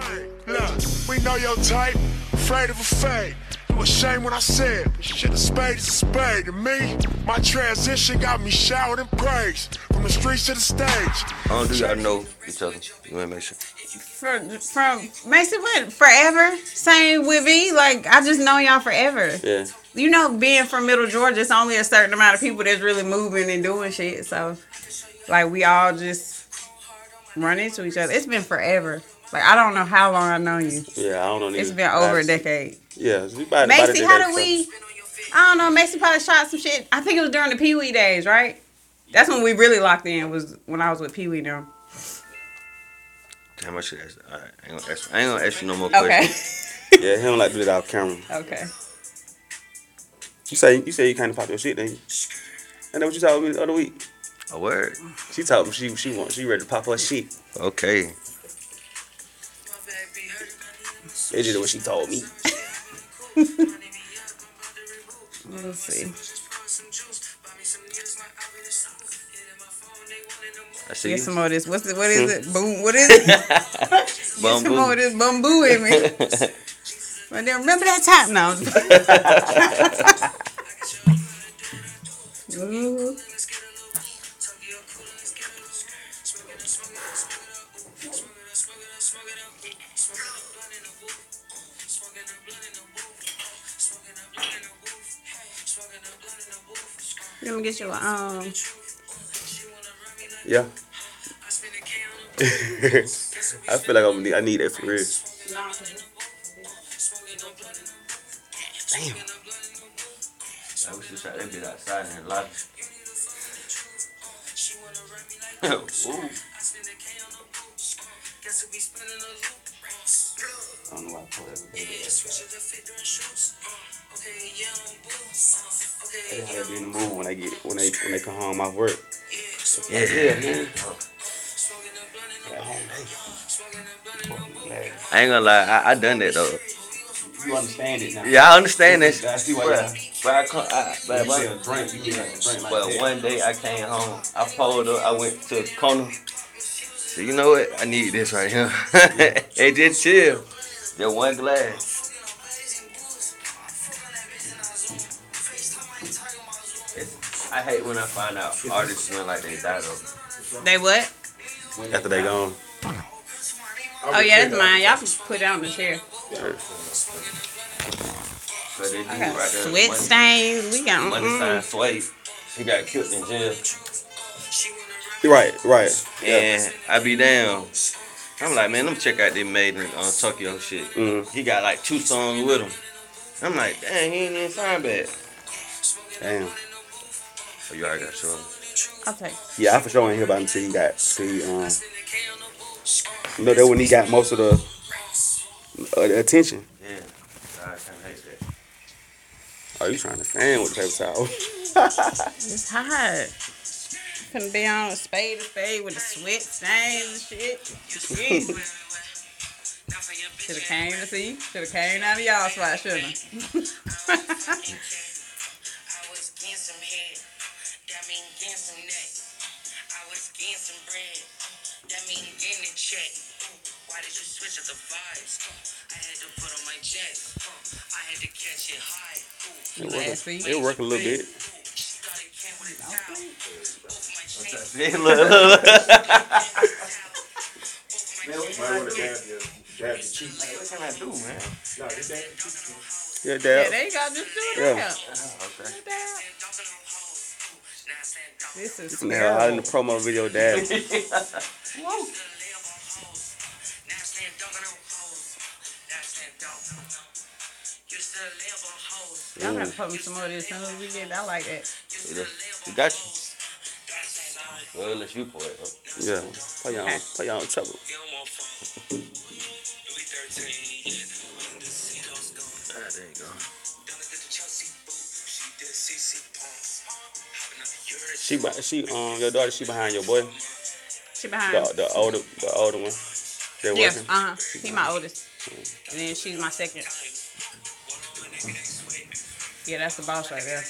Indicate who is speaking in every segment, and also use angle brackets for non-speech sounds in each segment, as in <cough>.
Speaker 1: fame. Look, we know your type, afraid of a fade. You ashamed when I said, shit, a spade is a spade. To me, my transition got me showered in praise. From the streets to the stage.
Speaker 2: I don't do y'all know each other. You wanna make sure.
Speaker 3: From, from Macon, what forever? Same with me. Like I just know y'all forever.
Speaker 2: Yeah.
Speaker 3: You know, being from Middle Georgia, it's only a certain amount of people that's really moving and doing shit. So, like we all just run into each other. It's been forever. Like I don't know how long I've known you.
Speaker 2: Yeah, I don't know.
Speaker 3: It's been over a decade.
Speaker 2: Yeah, we about, about
Speaker 3: Macy,
Speaker 2: a
Speaker 3: how
Speaker 2: decade,
Speaker 3: did we? I don't know. Macy probably shot some shit. I think it was during the Pee Wee days, right? That's when we really locked in. Was when I was with Pee Wee now.
Speaker 2: so. How much should I ask? I ain't gonna ask, I ain't gonna ask you no more
Speaker 3: Okay.
Speaker 2: questions. <laughs> Yeah, he don't like to do it off camera.
Speaker 3: okay.
Speaker 2: You say you say you kind of pop your shit, then you? And that what you told me the other week.
Speaker 4: A word.
Speaker 2: She told me she she want she ready to pop her shit.
Speaker 4: Okay.
Speaker 2: They did what she told me.
Speaker 3: Let's see.
Speaker 4: I see
Speaker 3: Get
Speaker 4: you.
Speaker 3: some more of this. What's it? What is it? Hmm. Boom. What is it? <laughs> Get some
Speaker 4: Bamboo.
Speaker 3: more of this bamboo in me. But then remember that time now. <laughs> Ooh. Let me get you a um.
Speaker 2: Yeah. <laughs> I feel like I'm need, I need that for real. Damn.
Speaker 4: I wish you shot that bit outside and lock it. Ooh.
Speaker 2: I don't know why I pulled that. They how they be in the mood when they get when they when they come home off work.
Speaker 4: Yeah, yeah, yeah. I ain't gonna lie, I, I done that though.
Speaker 2: You understand it now.
Speaker 4: Yeah, I understand that.
Speaker 2: I see why
Speaker 4: But, but I come, I, but,
Speaker 2: You say a drink, you a drink like
Speaker 4: but
Speaker 2: that.
Speaker 4: one day I came home, I pulled up, I went to the corner. So you know what? I need this right here. <laughs> hey, just chill. Just one glass. I hate when I find out artists smell like they died though.
Speaker 3: They what?
Speaker 2: After they gone.
Speaker 3: Oh yeah, that's mine. Y'all can put it on the chair.
Speaker 4: So they do
Speaker 3: I
Speaker 4: right
Speaker 3: got
Speaker 4: there.
Speaker 3: sweat
Speaker 4: Money-
Speaker 3: stains. We got.
Speaker 4: Money
Speaker 3: Mm-mm.
Speaker 4: sign Suede. He got killed in jail.
Speaker 2: Right, right. Yeah.
Speaker 4: And I be down. I'm like, man, let me check out this made in uh, Tokyo shit.
Speaker 2: Mhm.
Speaker 4: He got like two songs with him. I'm like, dang, he ain't even sound bad.
Speaker 2: Damn.
Speaker 4: So you already got show.
Speaker 3: I'll take.
Speaker 2: Yeah, I for sure ain't hear about him until he got till he um you know that when he got most of the uh, the attention.
Speaker 4: Yeah. I kind of hate that.
Speaker 2: Oh, you trying to fan with the paper towel?
Speaker 3: It's hot. Couldn't be on a spade to spade with the sweat stains and shit. Should have came to see. Should have came out of y'all spot, shouldn't have? <laughs>
Speaker 5: I mean getting some neck. I was getting some bread. That mean getting a check. Why did you switch up the vibes? I had to put on my chest. I had to catch it high.
Speaker 2: It
Speaker 3: Last
Speaker 2: work,
Speaker 3: week.
Speaker 2: it work a little bit.
Speaker 5: She thought it came with a towel. Both my
Speaker 4: look, look, look. <laughs> What can I do, man?
Speaker 2: Yeah,
Speaker 3: Yeah,
Speaker 2: dad.
Speaker 3: there you go. Just do it
Speaker 2: Yeah.
Speaker 3: now.
Speaker 4: Okay.
Speaker 3: This is
Speaker 2: Now out in the promo video, dad. <laughs>
Speaker 3: Y'all gotta put me some more of this. Soon as we get, I like that.
Speaker 4: You got you. Well, unless you pour it. huh?
Speaker 2: Yeah, put y'all, put y'all in trouble. <laughs> She, be- she, um, your daughter, she behind your boy,
Speaker 3: She behind.
Speaker 2: the, the older, the older one. They're
Speaker 3: Yeah,
Speaker 2: working.
Speaker 3: uh huh. He my oldest, and then she's my second. Yeah, that's the boss right there.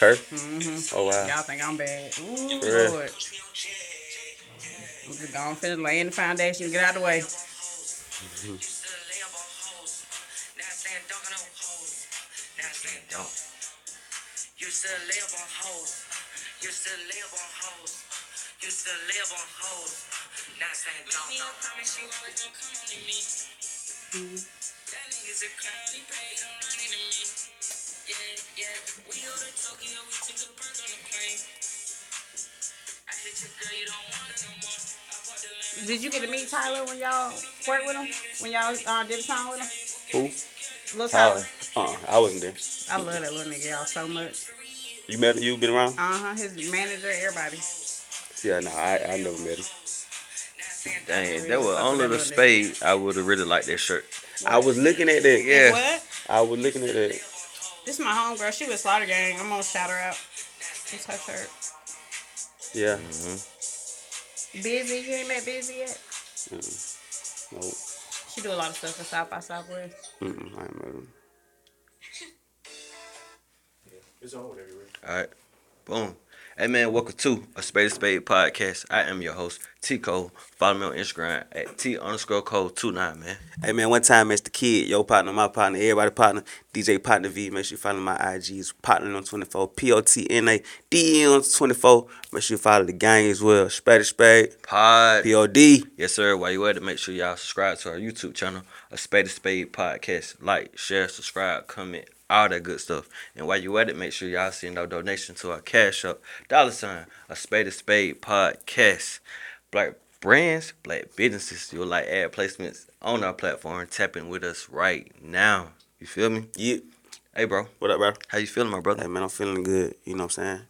Speaker 2: Her?
Speaker 3: Mm-hmm.
Speaker 2: Oh wow.
Speaker 3: Y'all think I'm bad? Ooh,
Speaker 2: For real?
Speaker 3: Lord. I'm just gonna finish laying the foundation. Get out of the way.
Speaker 5: Used to lay up on hoes. Now saying dunk on them hoes. Now saying dunk. Used to lay up on hoes. Used to lay up on hoes. Used to lay up on hoes. Now saying dunk. Me, I promise you always gonna come on to me. That nigga's a clown, he paid on running to me. Yeah, yeah. We go to Tokyo, we took a perk on the plane. I hit your girl, you don't want it no more. I bought the land.
Speaker 3: Did you get to meet Tyler when y'all worked with him? When y'all uh, did a song with him?
Speaker 2: Who?
Speaker 3: Lil Tyler.
Speaker 2: Uh, I wasn't there.
Speaker 3: I love that little nigga, y'all, so much.
Speaker 2: You met? You been around?
Speaker 3: Uh huh. His manager, everybody.
Speaker 2: Yeah, no, I I never met him.
Speaker 4: Dang, if that was only the spade, I would have really liked that shirt.
Speaker 2: I was looking at that.
Speaker 4: Yeah.
Speaker 3: What?
Speaker 2: I was looking at that.
Speaker 3: This is my homegirl. She was Slaughter Gang. I'm gonna shout her out. It's her shirt.
Speaker 2: Yeah. Mm-hmm.
Speaker 3: Busy. You ain't met Busy yet?
Speaker 2: Nope.
Speaker 3: She do a lot of stuff for South by Southwest.
Speaker 2: Mm-mm, I ain't met him.
Speaker 6: It's on everywhere.
Speaker 4: All right. Boom. Hey man, welcome to a Spade to Spade podcast. I am your host, T Cole. Follow me on Instagram at T underscore Cole 29, man.
Speaker 2: Hey man, one time as the kid, your partner, my partner, everybody partner, DJ Potna V. Make sure you follow my IGs, partner on 24, P O T N A D E on 24. Make sure you follow the gang as well. Spade to Spade,
Speaker 4: Pod.
Speaker 2: P O D.
Speaker 4: Yes, sir. While you at it, make sure y'all subscribe to our YouTube channel, a Spade to Spade podcast. Like, share, subscribe, comment, all that good stuff. And while you at it, make sure y'all send our donation to our Cash App. Dollar sign, a Spade a Spade podcast. Black brands, black businesses, you'll like ad placements on our platform. Tap in with us right now. You feel me?
Speaker 2: Yeah.
Speaker 4: Hey, bro.
Speaker 2: What up, bro?
Speaker 4: How you feeling, my brother?
Speaker 2: Hey man, I'm feeling good. You know what I'm saying?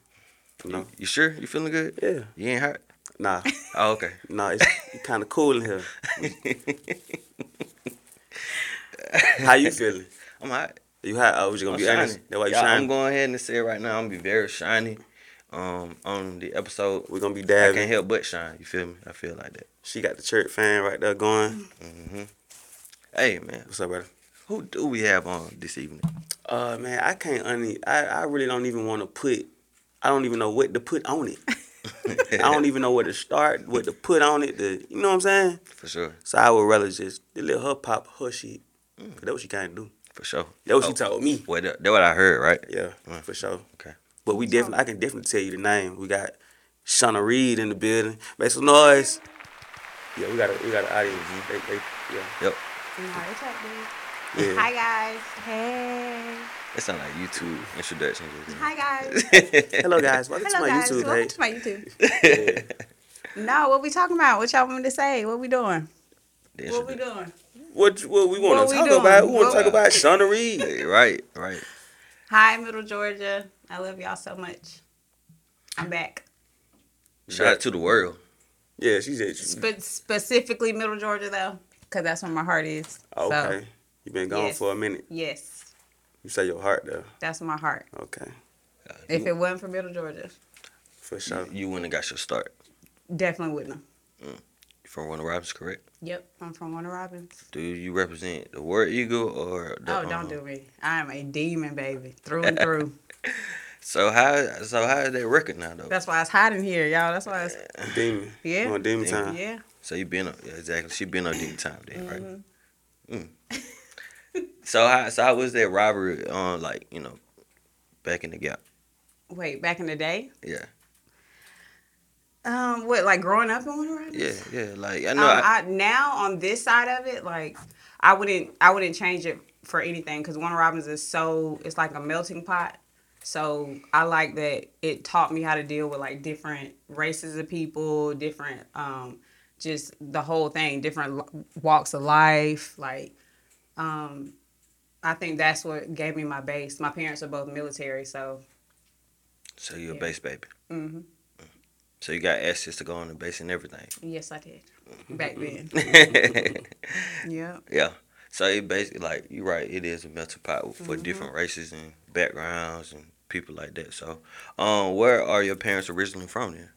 Speaker 2: You know?
Speaker 4: You sure? You feeling good?
Speaker 2: Yeah.
Speaker 4: You ain't hurt?
Speaker 2: Nah, <laughs>
Speaker 4: Oh, okay.
Speaker 2: nah, it's kind of cool in here. <laughs> How you feeling?
Speaker 4: I'm hot.
Speaker 2: You hot? Oh, was you gonna
Speaker 4: I'm
Speaker 2: be
Speaker 4: shiny.
Speaker 2: honest? That's why you
Speaker 4: Y'all, I'm going ahead and say it right now. I'm gonna be very shiny. Um, on the episode,
Speaker 2: We're gonna be
Speaker 4: I can't help but shine. You feel me? I feel like that.
Speaker 2: She got the church fan right there going.
Speaker 4: hmm Hey man,
Speaker 2: What's up, brother?
Speaker 4: who do we have on this evening?
Speaker 2: Uh, man, I can't only. I, I really don't even want to put. I don't even know what to put on it. <laughs> I don't even know where to start, what to put on it. To, you know what I'm saying?
Speaker 4: For sure,
Speaker 2: So I would rather just let her pop her shit. 'Cause That's what she of do.
Speaker 4: For sure.
Speaker 2: That's what
Speaker 4: Oh,
Speaker 2: she told me.
Speaker 4: Well, that, that what I heard, right?
Speaker 2: Yeah,
Speaker 4: Mm.
Speaker 2: for sure.
Speaker 4: Okay.
Speaker 2: But we definitely, I can definitely tell you the name. We got Shawna Reed in the building. Make some noise. Yeah, we got a, we got an audience. They, they, yeah,
Speaker 4: Yep.
Speaker 2: yeah.
Speaker 3: Hi guys. Hey.
Speaker 4: That sound like YouTube introduction.
Speaker 3: Hi guys. <laughs>
Speaker 2: Hello guys, welcome
Speaker 3: Hello
Speaker 2: to my
Speaker 3: guys.
Speaker 2: YouTube
Speaker 3: Welcome
Speaker 2: page.
Speaker 3: to my YouTube. <laughs> No, what we talking about? What y'all want me to say? What we doing? What we doing?
Speaker 2: What what we want to talk
Speaker 3: doing?
Speaker 2: about? We want to talk about Shawna Reed.
Speaker 4: Hey, right, right.
Speaker 3: Hi, Middle Georgia. I love y'all so much. I'm back.
Speaker 4: Shout out to the world.
Speaker 2: Yeah, she said. She,
Speaker 3: Spe- specifically Middle Georgia though, because that's where my heart is.
Speaker 2: okay,
Speaker 3: So,
Speaker 2: you been gone
Speaker 3: yes.
Speaker 2: for a minute.
Speaker 3: yes,
Speaker 2: You say your heart though.
Speaker 3: that's my heart.
Speaker 2: Okay, uh,
Speaker 3: If it wasn't for Middle Georgia,
Speaker 2: for sure.
Speaker 4: You wouldn't have got your start.
Speaker 3: definitely wouldn't have.
Speaker 4: You from Warner Robins, correct?
Speaker 3: Yep, I'm from Warner Robins.
Speaker 4: Do you represent the War Eagle or the?
Speaker 3: oh, don't
Speaker 4: um,
Speaker 3: do me. I am a demon, baby, through and through. <laughs>
Speaker 4: So how so how is that record now though?
Speaker 3: That's why it's hot in here, y'all. That's why it's
Speaker 2: Demon.
Speaker 3: yeah,
Speaker 2: You want demon
Speaker 4: Demon.
Speaker 2: time?
Speaker 3: yeah.
Speaker 4: So you been on yeah, exactly. She been on demon time then, right?
Speaker 3: Mhm.
Speaker 4: So how so how was that robbery on like you know back in the gap?
Speaker 3: Wait, back in the day,
Speaker 4: Yeah,
Speaker 3: um, what like growing up in Warner
Speaker 4: yeah, yeah. Like I
Speaker 3: Um,
Speaker 4: know. I,
Speaker 3: I, now on this side of it, like I wouldn't, I wouldn't change it for anything because Warner Robins is so, it's like a melting pot. So I like that it taught me how to deal with like different races of people, different, um, just the whole thing, different walks of life. Like, um, I think that's what gave me my base. My parents are both military, so
Speaker 4: so you're a base baby.
Speaker 3: hmm
Speaker 4: So you got access to go on the base and everything.
Speaker 3: yes, I did back then. <laughs> yeah.
Speaker 4: yeah. So it basically like you're right. It is a melting pot for
Speaker 3: Mm-hmm.
Speaker 4: different races and backgrounds and people like that. So, um, where are your parents originally from? Then.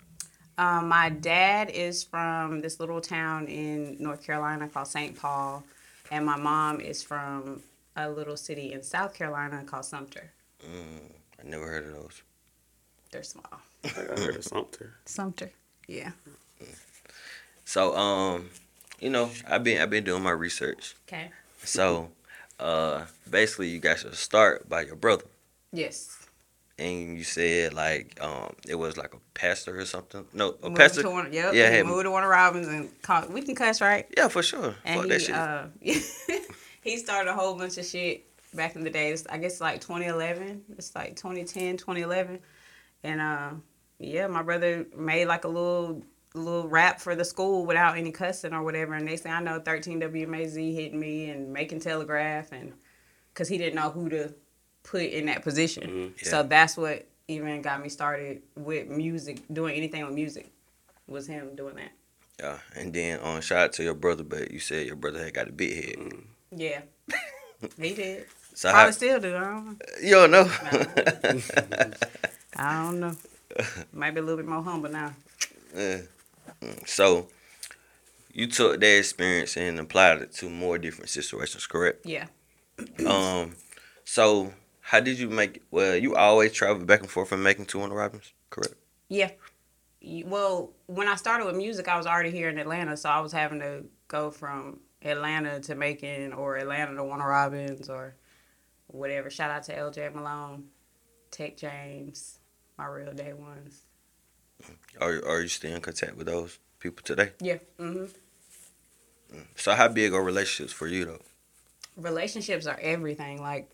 Speaker 3: Um, my dad is from this little town in North Carolina called St. Paul, and my mom is from a little city in South Carolina called Sumter.
Speaker 4: Mm, I never heard of those.
Speaker 3: They're small.
Speaker 2: I heard of something.
Speaker 3: Sumter. Yeah.
Speaker 4: So, um, you know, I've been I've been doing my research.
Speaker 3: Okay.
Speaker 4: So, uh, basically, you got your start by your brother,
Speaker 3: Yes.
Speaker 4: and you said like um, it was like a pastor or something. No, a
Speaker 3: Moved
Speaker 4: pastor.
Speaker 3: To one, yep.
Speaker 4: Yeah,
Speaker 3: he
Speaker 4: had-
Speaker 3: moved to Warner Robins and called, we can cuss, right?
Speaker 4: Yeah, for sure.
Speaker 3: And
Speaker 4: Fuck that
Speaker 3: he,
Speaker 4: shit.
Speaker 3: uh, <laughs> he started a whole bunch of shit back in the days. I guess like 2011. It's like 2010, 2011. And uh, yeah, my brother made like a little little rap for the school without any cussing or whatever. And next thing I know, 13 WMAZ hitting me and Macon Telegraph and because he didn't know who to put in that position.
Speaker 4: Mm-hmm.
Speaker 3: So that's what even got me started with music, doing anything with music. Was him doing that?
Speaker 4: yeah, and then on shout out to your brother, but you said your brother had got a big head.
Speaker 3: Mm. Yeah, he did. <laughs>
Speaker 4: So
Speaker 3: Probably
Speaker 4: how,
Speaker 3: still do. I don't know.
Speaker 4: you don't know. <laughs>
Speaker 3: I don't know. <laughs> Might be a little bit more humble now.
Speaker 4: Yeah. So you took that experience and applied it to more different situations, correct?
Speaker 3: Yeah. <clears throat>
Speaker 4: Um, so how did you make? Well, you always travel back and forth from Macon two on the Robins, correct?
Speaker 3: Yeah. Well, when I started with music, I was already here in Atlanta, so I was having to go from Atlanta to Macon or Atlanta to Warner Robins or whatever. Shout out to LJ Malone, Tech James, my real day ones.
Speaker 4: Are are you still in contact with those people today?
Speaker 3: Yeah. hmm
Speaker 4: So how big are relationships for you though?
Speaker 3: relationships are everything. Like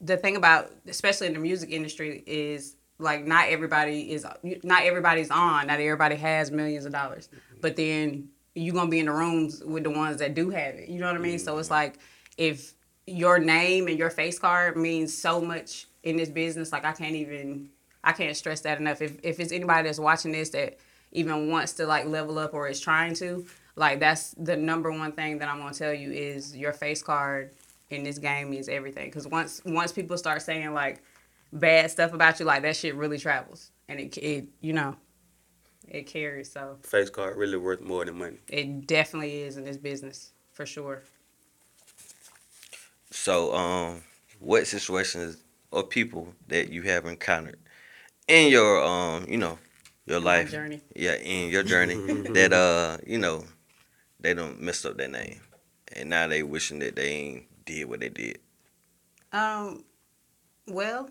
Speaker 3: the thing about, especially in the music industry, is like not everybody is not everybody's on. Not everybody has millions of dollars, but then you're gonna be in the rooms with the ones that do have it. You know what I mean? So it's like if your name and your face card means so much in this business, like I can't even I can't stress that enough. If if it's anybody that's watching this that even wants to like level up or is trying to, like that's the number one thing that I'm gonna tell you is your face card in this game is everything. Because once once people start saying like bad stuff about you, like that shit really travels, and it it you know it carries. So
Speaker 2: Face card really worth more than money.
Speaker 3: it definitely is in this business for sure.
Speaker 4: So um, what situations or people that you have encountered in your um, you know, your life,
Speaker 3: journey.
Speaker 4: yeah, in your <laughs> journey that uh, you know, they don't mess up their name, and now they wishing that they ain't did what they did.
Speaker 3: Um, well,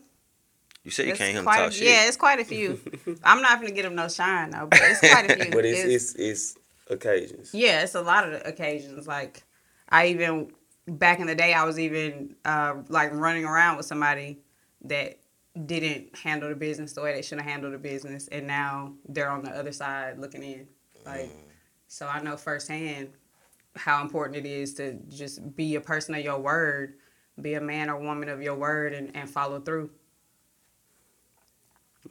Speaker 4: You said you
Speaker 3: it's
Speaker 4: can't hear them talk
Speaker 3: a,
Speaker 4: shit.
Speaker 3: yeah, it's quite a few. <laughs> I'm not gonna get them no shine though, but it's quite a <laughs> few.
Speaker 2: But it's
Speaker 3: It's-
Speaker 2: it's it's occasions.
Speaker 3: Yeah, it's a lot of occasions. Like I even back in the day, I was even uh, like running around with somebody that didn't handle the business the way they should have handled the business, and now they're on the other side looking in. Like, mm. so I know firsthand how important it is to just be a person of your word, be a man or woman of your word, and, and follow through.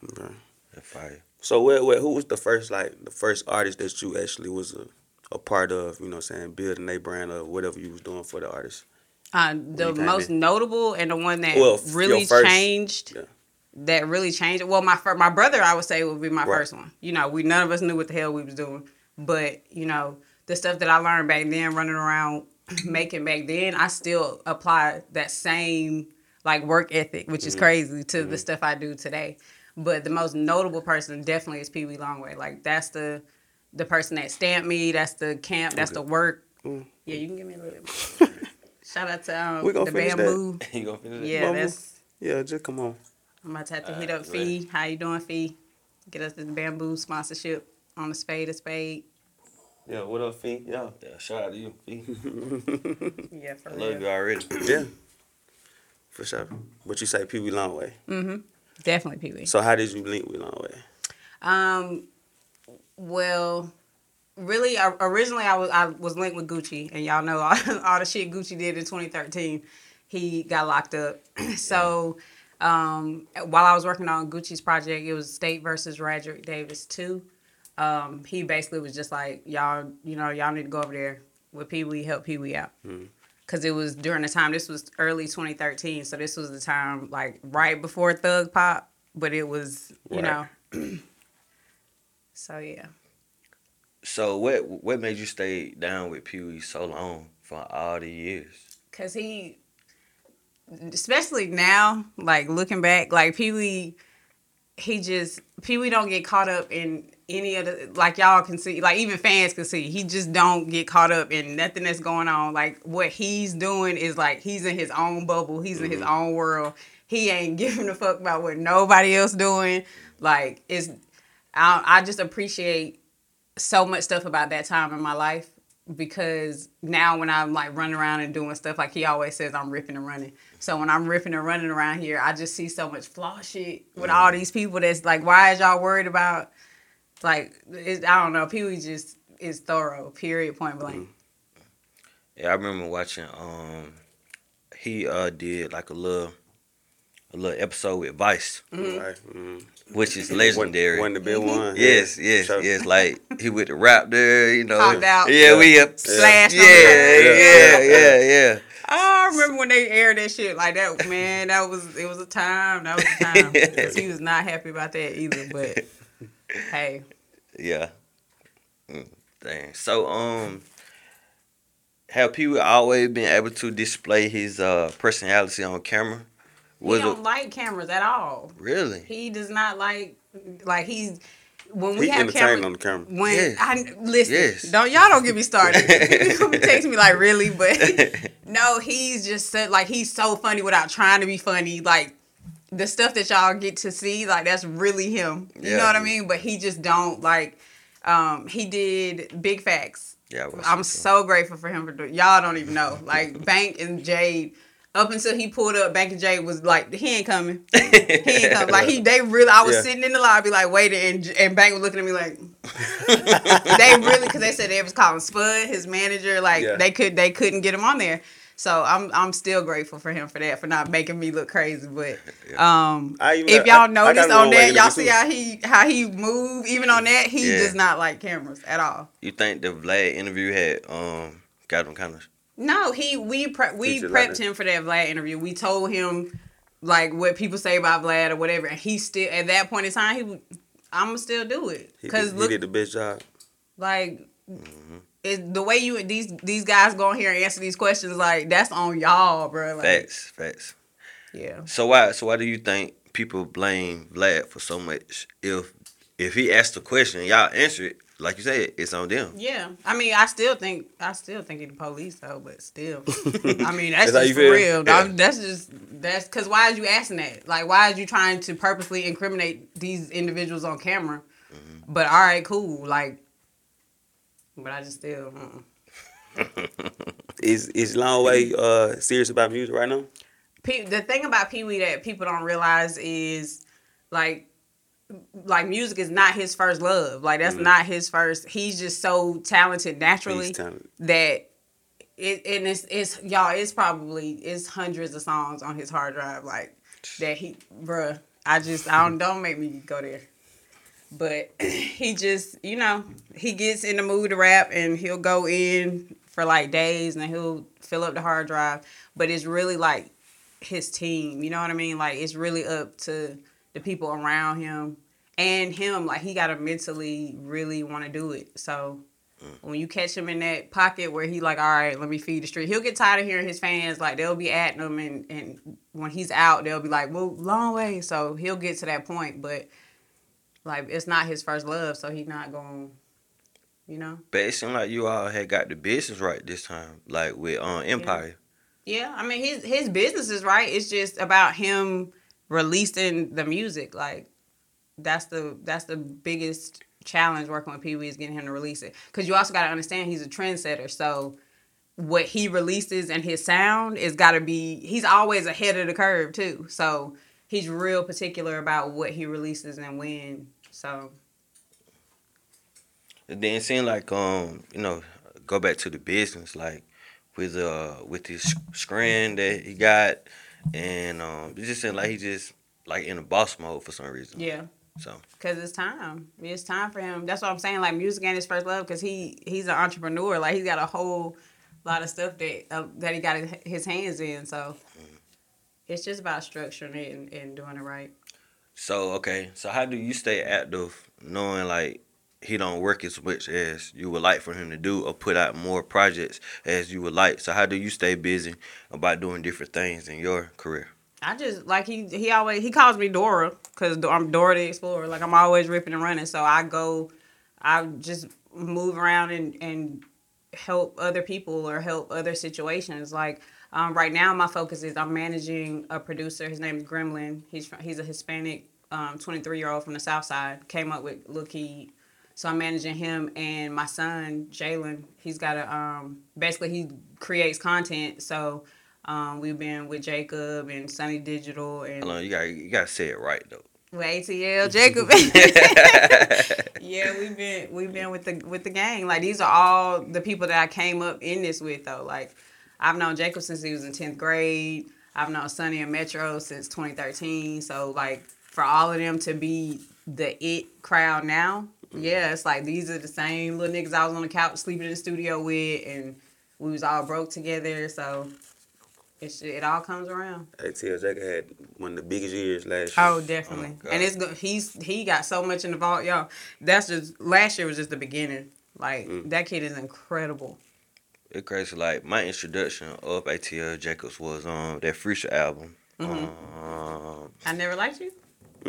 Speaker 2: Okay.
Speaker 4: That fire.
Speaker 2: So where, where who was the first like the first artist that you actually was a, a part of, you know what I'm saying, building their brand or whatever you was doing for the artist?
Speaker 3: Uh, the most notable and the one that
Speaker 2: Well,
Speaker 3: really
Speaker 2: first-
Speaker 3: changed.
Speaker 2: yeah.
Speaker 3: That really changed. Well, my fir- my brother, I would say, would be my
Speaker 2: Right.
Speaker 3: first one. You know, we none of us knew what the hell we was doing, but you know, the stuff that I learned back then, running around <clears throat> making back then, I still apply that same like work ethic, which is
Speaker 2: Mm-hmm.
Speaker 3: crazy to the stuff I do today. But the most notable person definitely is Pee Wee Longway. Like that's the the person that stamped me. That's the camp. That's the work.
Speaker 2: Mm.
Speaker 3: Yeah, you can give me a little bit. <laughs> more. Shout out to um,
Speaker 2: We gonna
Speaker 3: the
Speaker 2: finish that.
Speaker 3: bamboo. <laughs>
Speaker 4: you gonna finish it?
Speaker 3: Yeah,
Speaker 2: Bamboo.
Speaker 3: that's.
Speaker 2: Yeah, just come on.
Speaker 3: I'm about to have to hit
Speaker 4: Alright,
Speaker 3: up Fee. How you doing, Fee? Get us this bamboo sponsorship on the spade of spade.
Speaker 2: Yeah, what up, Fee? Yeah.
Speaker 4: Yeah, shout out to you. Fee. <laughs>
Speaker 3: Yeah, for
Speaker 4: I love
Speaker 3: real.
Speaker 4: you already.
Speaker 2: Yeah. For sure. But you say Pee Wee Longway.
Speaker 3: Mm-hmm. Definitely Pee Wee.
Speaker 2: So how did you link with Longway?
Speaker 3: Um, well, really, originally I was I was linked with Gucci, and y'all know all, <laughs> all the shit Gucci did in 2013. He got locked up. <clears throat> so, um, while I was working on Gucci's project, it was State versus Radric Davis two. Um, he basically was just like, y'all, you know, y'all need to go over there with Pee Wee, help Pee Wee out. Cause it was during the time. This was early 2013, so this was the time like right before Thug Pop, but it was you
Speaker 2: Right.
Speaker 3: know. <clears throat> so yeah.
Speaker 4: So what what made you stay down with Pee Wee so long for all the years?
Speaker 3: Cause he, especially now, like looking back, like Pee Wee, he just Pee Wee don't get caught up in any of the like y'all can see, like even fans can see. He just don't get caught up in nothing that's going on. Like what he's doing is like he's in his own bubble. He's in his mm-hmm. own world. He ain't <laughs> giving a fuck about what nobody else doing. Like it's, I I just appreciate so much stuff about that time in my life because now when I'm like running around and doing stuff like he always says I'm ripping and running. So when I'm ripping and running around here, I just see so much flaw shit with all these people that's like, why is y'all worried about like it, I don't know, Pee Wee just is thorough, period, point blank.
Speaker 4: Yeah, I remember watching. Um, he uh did like a little, a little episode with Vice,
Speaker 2: Right. Mm.
Speaker 4: Which is legendary.
Speaker 2: One, one to be one.
Speaker 4: Yes, yes,
Speaker 2: Sure.
Speaker 4: yes. Like he with the rap there, you know.
Speaker 3: Popped out.
Speaker 4: Yeah, we up.
Speaker 3: Slashed on
Speaker 4: Yeah,
Speaker 3: the
Speaker 4: yeah, yeah, yeah.
Speaker 3: I remember when they aired that shit like that. Man, that was it was a time. That was a time. <laughs> 'Cause he was not happy about that either. But <laughs> hey,
Speaker 4: Yeah. Mm, dang. So um have people always been able to display his uh personality on camera?
Speaker 3: He
Speaker 4: Was
Speaker 3: don't
Speaker 4: it
Speaker 3: like cameras at all.
Speaker 4: really?
Speaker 3: He does not like like he's when we
Speaker 2: He
Speaker 3: have
Speaker 2: entertained
Speaker 3: cameras.
Speaker 2: on the camera.
Speaker 3: When
Speaker 4: Yes.
Speaker 3: I listen,
Speaker 4: Yes.
Speaker 3: don't y'all don't get me started. <laughs> you text me like really, but <laughs> no, he's just so, like he's so funny without trying to be funny. Like the stuff that y'all get to see, like that's really him. You
Speaker 4: Yeah.
Speaker 3: know what I mean? But he just don't like. Um, he did Big Facts.
Speaker 4: Yeah,
Speaker 3: I'm so grateful for him for doing. Y'all don't even know. Like Bank and Jade. Up until he pulled up, Bank and Jade was like, he ain't coming. <laughs> He ain't coming. Like he, they really. I was
Speaker 2: Yeah.
Speaker 3: sitting in the lobby like waiting, and and Bank was looking at me like, <laughs> they really because they said they was calling Spud, his manager. Like
Speaker 2: Yeah.
Speaker 3: they could they couldn't get him on there. So I'm I'm still grateful for him for that for not making me look crazy. But um,
Speaker 2: I even-
Speaker 3: if y'all
Speaker 2: I
Speaker 3: notice
Speaker 2: him
Speaker 3: on that, y'all see how he how he move even on that he
Speaker 4: Yeah.
Speaker 3: does not like cameras at all.
Speaker 4: You think the Vlad interview had um got him kind of
Speaker 3: No, he we pre- we prepped him for that Vlad interview. We told him like what people say about Vlad or whatever, and he still at that point in time he would. I'm gonna still do it because look
Speaker 2: he did the best job.
Speaker 3: like mm-hmm. it's the way you these these guys go in here and answer these questions like that's on y'all, bro. Like,
Speaker 4: facts, facts.
Speaker 3: Yeah,
Speaker 4: So why so why do you think people blame Vlad for so much if if he asked the question, y'all answer it, like you said, it's on them.
Speaker 3: yeah. I mean, I still think I still think he the police though, but still, <laughs> I mean that's,
Speaker 2: That's
Speaker 3: just
Speaker 2: you
Speaker 3: for
Speaker 2: feel?
Speaker 3: real.
Speaker 2: Yeah.
Speaker 3: That's just that's because why is you asking that? Like, why is you trying to purposely incriminate these individuals on camera?
Speaker 2: Mm-hmm.
Speaker 3: But all right, cool. Like, but I just still. uh-uh.
Speaker 2: Is is Longway uh serious about music right now?
Speaker 3: Pe- the thing about Pee Wee that people don't realize is like like music is not his first love. Like that's mm. not his first. He's just so talented naturally
Speaker 2: talented.
Speaker 3: that it and it's it's y'all. It's probably it's hundreds of songs on his hard drive. Like that he, bruh. I just I don't don't make me go there. But <clears throat> he just you know he gets in the mood to rap and he'll go in for like days and he'll fill up the hard drive. But it's really like his team. You know what I mean? Like it's really up to the people around him and him. Like he gotta mentally really want to do it. So when you catch him in that pocket where he like, all right, let me feed the street, he'll get tired of hearing his fans like they'll be at him and and when he's out, they'll be like, well, Longway. So he'll get to that point, but like it's not his first love, so he's not going. You know.
Speaker 4: But it seemed like you all had got the business right this time, like with um Empire.
Speaker 3: Yeah, I mean his his business is right. It's just about him releasing the music. Like that's the that's the biggest challenge working with Pee Wee is getting him to release it. Because you also got to understand he's a trendsetter. So what he releases and his sound is got to be. He's always ahead of the curve too. So he's real particular about what he releases and when. So
Speaker 4: it seemed like um, you know, go back to the business, like with uh with his screen that he got and um it just seemed like he just like in a boss mode for some reason.
Speaker 3: yeah.
Speaker 4: So
Speaker 3: Cause it's time. It's time for him. That's what I'm saying. Like music ain't his first love. Cause he he's an entrepreneur. Like he's got a whole lot of stuff that uh, that he got his- hands in. So it's just about structuring it and, and doing it right.
Speaker 4: so okay. So how do you stay active knowing like he don't work as much as you would like for him to do or put out more projects as you would like. So how do you stay busy about doing different things in your career?
Speaker 3: I just like he he always he calls me Dora because I'm Dora the Explorer. Like I'm always ripping and running. So I go I just move around and and help other people or help other situations. Like um, right now, my focus is I'm managing a producer. His name is Gremlin. He's he's a Hispanic, um, 23 year old from the South Side. Came up with Key. So I'm managing him and my son Jalen. He's got a um, basically he creates content. So um, we've been with Jacob and Sonny Digital and
Speaker 4: Hold on, you got you got to say it right though.
Speaker 3: with ATL <laughs> Jacob. <laughs> yeah, we've been we've been with the with the gang. Like these are all the people that I came up in this with though. Like I've known Jacob since he was in tenth grade. I've known Sonny and Metro since 2013. So like for all of them to be the it crowd now, yeah, it's like these are the same little niggas I was on the couch sleeping in the studio with, and we was all broke together. So it's it all comes around.
Speaker 2: ATL Jacob had one of the biggest years last year.
Speaker 3: Oh, oh definitely.
Speaker 4: God.
Speaker 3: and it's go- he's he got so much in the vault, y'all. That's just last year was just the beginning. Like mm. that kid is incredible.
Speaker 4: It's crazy. Like my introduction of ATL Jacobs was on that Future album. Mm-hmm. Um,
Speaker 3: I never liked you.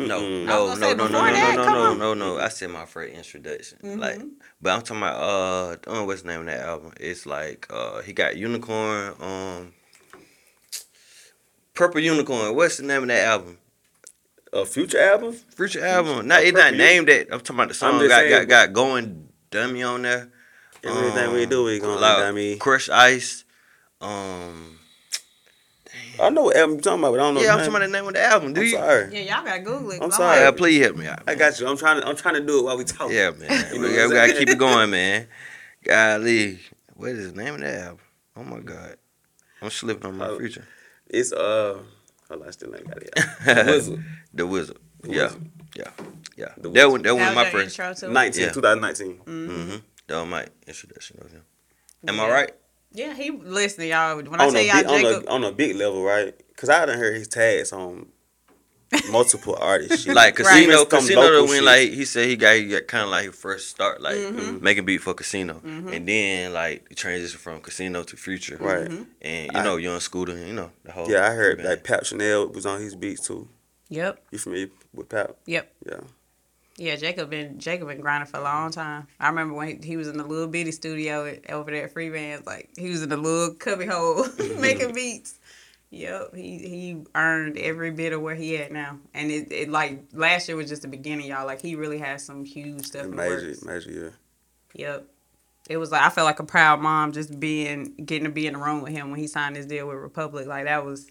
Speaker 4: No, no, no, no, no, no, no, no, no, no. I said my first introduction. Like, but I'm talking about uh, what's the name of that album? It's like uh, he got Unicorn. Um, Purple Unicorn. What's the name of that album?
Speaker 2: A future album?
Speaker 4: Future album. Not it's not named that. I'm talking about the song got,
Speaker 2: saying,
Speaker 4: got got going dummy on there.
Speaker 2: Everything we
Speaker 4: Um,
Speaker 2: do, we gonna.
Speaker 4: like
Speaker 2: I mean,
Speaker 4: Crush Ice. Um,
Speaker 2: I know what album you're talking about, but I don't know.
Speaker 4: yeah, I'm
Speaker 2: the
Speaker 4: talking about the name of the album. Do
Speaker 2: I'm
Speaker 4: you?
Speaker 2: sorry.
Speaker 3: Yeah, y'all gotta Google it. 'cause
Speaker 2: I'm
Speaker 3: I'm
Speaker 2: sorry.
Speaker 4: Yeah,
Speaker 3: like,
Speaker 4: please help me out.
Speaker 2: I got you. I'm trying to. I'm trying to do it while we talk.
Speaker 4: Yeah, man. <laughs>
Speaker 2: You
Speaker 4: we,
Speaker 2: know
Speaker 4: gotta, we gotta keep it going, <laughs> man. Golly, what is the name of that album? Oh my god, I'm slipping on my
Speaker 2: Oh.
Speaker 4: future.
Speaker 2: It's uh. Hold on, I still ain't got it. <laughs> The Wizard.
Speaker 4: The Wizard.
Speaker 2: The
Speaker 4: Yeah,
Speaker 2: Wizard.
Speaker 4: yeah, yeah.
Speaker 2: The
Speaker 4: That
Speaker 2: Wizard.
Speaker 4: one, that one
Speaker 3: that
Speaker 4: was my
Speaker 3: was your
Speaker 4: first.
Speaker 3: intro to
Speaker 2: 19,
Speaker 4: Yeah.
Speaker 2: 2019.
Speaker 4: Mm-hmm. That was my introduction of him. Am
Speaker 3: Yeah.
Speaker 4: I right?
Speaker 3: Yeah, he listen, y'all. When I
Speaker 2: On
Speaker 3: tell y'all
Speaker 2: big, on,
Speaker 3: Jacob,
Speaker 2: a, on a big level, right? Because I done heard his tags on multiple <laughs> artists. Shit.
Speaker 4: Like
Speaker 3: Right.
Speaker 4: Casino,
Speaker 2: Even
Speaker 4: Casino
Speaker 2: local
Speaker 4: when
Speaker 2: shit.
Speaker 4: like he said he got, he got kind of like his first start like
Speaker 3: Mm-hmm.
Speaker 4: making beat for Casino, and then like the transition from Casino to Future,
Speaker 2: Right.
Speaker 3: Mm-hmm.
Speaker 4: And you know, Young Scooter, you know the whole.
Speaker 2: Yeah, I heard
Speaker 4: band.
Speaker 2: like Pap Chanel was on his beats too.
Speaker 3: Yep,
Speaker 2: You familiar with Pap?
Speaker 3: yep.
Speaker 2: Yeah.
Speaker 3: Yeah, Jacob been Jacob been grinding for a long time. I remember when he, he was in the little bitty studio at, over there at Freebandz, like he was in the little cubby hole <laughs> <laughs> making beats. Yep, he he earned every bit of where he at now, and it, it like last year was just the beginning, y'all. Like he really had some huge stuff
Speaker 2: Major, major, yeah.
Speaker 3: Yep. It was like I felt like a proud mom just being getting to be in the room with him when he signed his deal with Republic. Like that was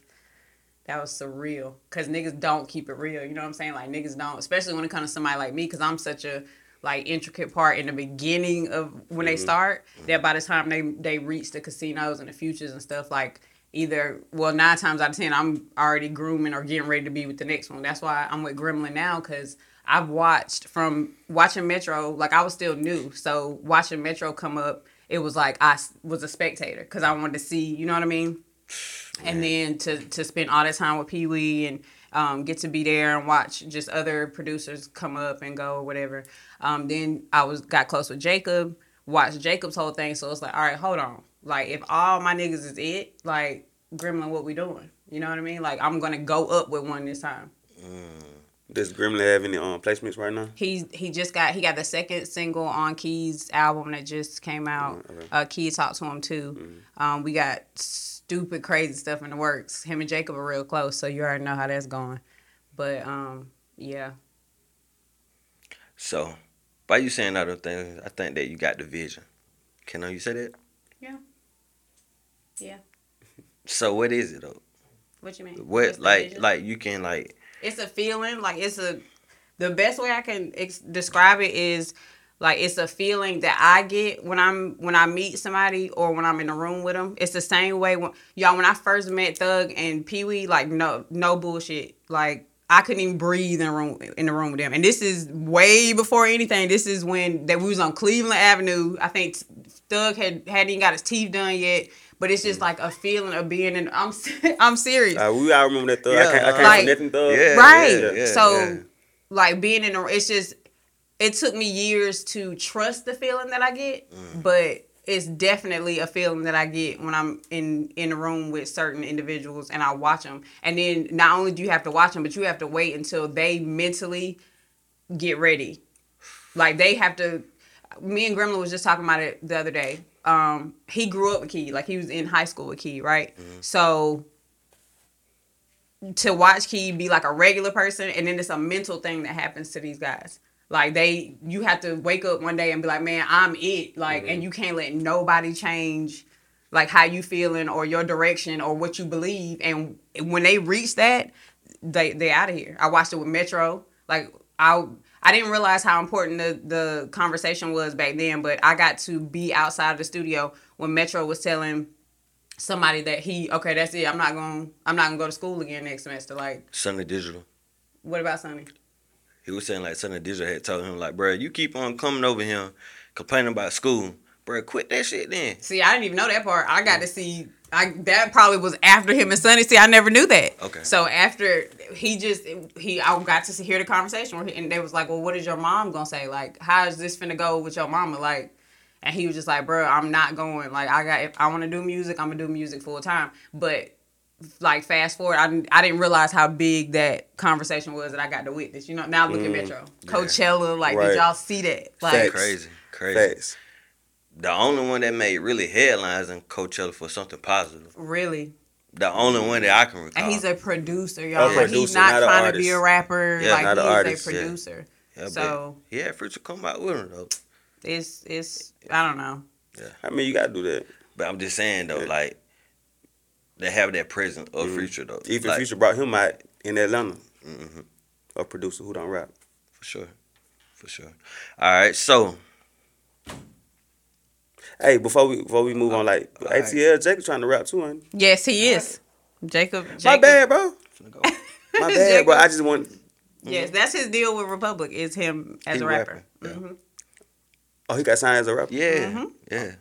Speaker 3: that was surreal. Cause niggas don't keep it real. You know what I'm saying? Like niggas don't, especially when it comes to somebody like me, cause I'm such a like intricate part in the beginning of when they mm-hmm. start. Mm-hmm. That by the time they they reach the casinos and the futures and stuff, like either well nine times out of ten I'm already grooming or getting ready to be with the next one. That's why I'm with Gremlin now, cause I've watched from watching Metro, like I was still new. So watching Metro come up, it was like I was a spectator because I wanted to see, you know what I mean? And then to, to spend all that time with Pee Wee and um, get to be there and watch just other producers come up and go or whatever. Um, then I was got close with Jacob, watched Jacob's whole thing. So it's like, all right, hold on. Like if all my niggas is it, like Gremlin, what we doing? You know what I mean? Like I'm gonna go up with one this time.
Speaker 2: Does Gremlin have any um, placements right now?
Speaker 3: He he just got he got the second single on Key's album that just came out.
Speaker 2: Mm, okay.
Speaker 3: Uh, Key talked to him too. Um, we got stupid crazy stuff in the works. Him and Jacob are real close, so you already know how that's going. But um, yeah,
Speaker 4: So, by you saying other things, I think that you got the vision. Can I? you say that?
Speaker 3: Yeah. Yeah.
Speaker 4: So what is it though?
Speaker 3: what you mean?
Speaker 4: What
Speaker 3: the
Speaker 4: like
Speaker 3: vision?
Speaker 4: like you can like
Speaker 3: it's a feeling like it's a the best way i can ex- describe it is like it's a feeling that i get when i'm when i meet somebody or when i'm in a room with them it's the same way when y'all when i first met thug and pee-wee like no no bullshit like I couldn't even breathe in the room in the room with them, and this is way before anything. This is when that we was on Cleveland Avenue. I think Thug had hadn't even got his teeth done yet, but it's just like a feeling of being in. I'm <laughs> I'm serious.
Speaker 2: Uh, we all remember that thug. I
Speaker 4: Yeah,
Speaker 2: can't, I can't
Speaker 3: like-
Speaker 2: nothing thug.
Speaker 4: Yeah,
Speaker 3: right.
Speaker 4: yeah, yeah,
Speaker 3: so
Speaker 4: yeah.
Speaker 3: like being in a it's just it took me years to trust the feeling that I get, but it's definitely a feeling that I get when I'm in in a room with certain individuals and I watch them. And then not only do you have to watch them, but you have to wait until they mentally get ready. Like they have to me and Gremlin was just talking about it the other day. Um, he grew up with Key, like he was in high school with Key, right? So to watch Key be like a regular person, and then it's a mental thing that happens to these guys. Like they, you have to wake up one day and be like, "Man, I'm it," like, and mm-hmm. you can't let nobody change, like how you feeling or your direction or what you believe. And when they reach that, they they out of here. I watched it with Metro. Like I I didn't realize how important the the conversation was back then, but I got to be outside of the studio when Metro was telling somebody that he okay, that's it. I'm not going I'm not gonna go to school again next semester. Like,
Speaker 4: Sonny Digital.
Speaker 3: what about Sonny?
Speaker 4: He was saying like Sonny Digital had told him like, bro, you keep on coming over here complaining about school, bro. Quit that shit then.
Speaker 3: See, I didn't even know that part. I got to see. I that probably was after him and Sonny. See, I never knew that.
Speaker 4: Okay.
Speaker 3: So after he just he, I got to hear the conversation where he, and they was like, "Well, what is your mom gonna say? Like, how is this finna go with your mama? Like." And he was just like, "Bro, I'm not going. Like, I got if I want to do music, I'm gonna do music full time." But like fast forward, I didn't, I didn't realize how big that conversation was that I got to witness. You know, now look at mm, Metro, Coachella. Like,
Speaker 2: Right.
Speaker 3: did y'all see that? Like,
Speaker 2: Facts.
Speaker 4: Crazy, crazy.
Speaker 2: Facts.
Speaker 4: The only one that made really headlines in Coachella for something positive.
Speaker 3: really.
Speaker 4: The only one that I can recall.
Speaker 3: And he's a producer, y'all.
Speaker 2: A
Speaker 3: Like, he's not,
Speaker 2: not
Speaker 3: trying to be a rapper.
Speaker 4: Yeah,
Speaker 3: like
Speaker 2: not an
Speaker 3: he's
Speaker 2: artist,
Speaker 3: a producer.
Speaker 4: Yeah, but
Speaker 3: so
Speaker 4: he had Future come out with him though.
Speaker 3: it's it's I don't know.
Speaker 2: Yeah, I mean, you gotta do that.
Speaker 4: But I'm just saying though, like they have that presence of Future though.
Speaker 2: Even
Speaker 4: like,
Speaker 2: Future brought him out in Atlanta.
Speaker 4: Mhm.
Speaker 2: A producer who don't rap.
Speaker 4: for sure, for sure. All right, so
Speaker 2: Hey, before we before we move on, like
Speaker 4: Alright.
Speaker 2: ATL Jacob trying to rap too, ain't he?
Speaker 3: Yes, he is. Jacob. Jacob.
Speaker 2: My bad, bro. <laughs> My bad, bro. I just want.
Speaker 3: Yes, that's his deal with Republic. Is him as
Speaker 4: He
Speaker 3: a rapper.
Speaker 4: rapping, yeah.
Speaker 3: Mhm.
Speaker 2: Oh, he got signed as a rapper.
Speaker 4: Yeah,
Speaker 3: Mm-hmm.
Speaker 4: yeah,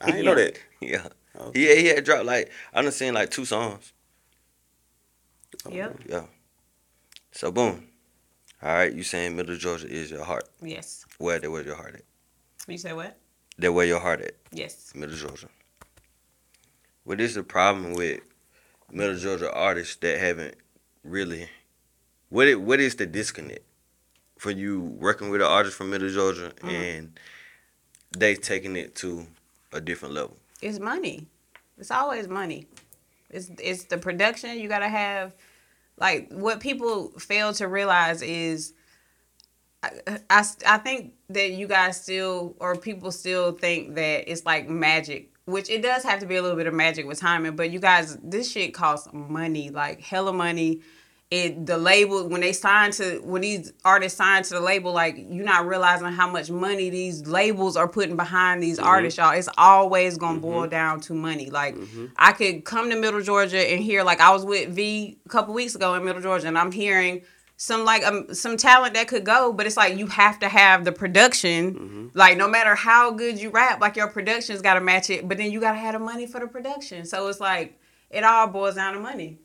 Speaker 2: I didn't know that. <laughs>
Speaker 4: yeah.
Speaker 2: Okay.
Speaker 4: Yeah, he had dropped like I done seen like two songs.
Speaker 3: Um, yep.
Speaker 4: Yeah. So boom. All right, you saying Middle Georgia is your heart?
Speaker 3: Yes.
Speaker 4: Where that where your heart at?
Speaker 3: You say what?
Speaker 4: That where your heart at?
Speaker 3: Yes.
Speaker 4: Middle Georgia. What is the problem with Middle Georgia artists that haven't really? What it, what is the disconnect for you working with an artist from Middle Georgia mm-hmm. and they taking it to a different level?
Speaker 3: It's money. It's always money. It's it's the production you gotta have. Like what people fail to realize is, I, I I think that you guys still or people still think that it's like magic, which it does have to be a little bit of magic with timing. But you guys, this shit costs money, like hella money. It the label when they sign to when these artists sign to the label, like you're not realizing how much money these labels are putting behind these mm-hmm. artists, y'all. It's always gonna boil mm-hmm. down to money. Like mm-hmm. I could come to Middle Georgia and hear like I was with V a couple weeks ago in Middle Georgia, and I'm hearing some like um, some talent that could go, but it's like you have to have the production. Like no matter how good you rap, like your production's got to match it, but then you got to have the money for the production. So it's like it all boils down to money.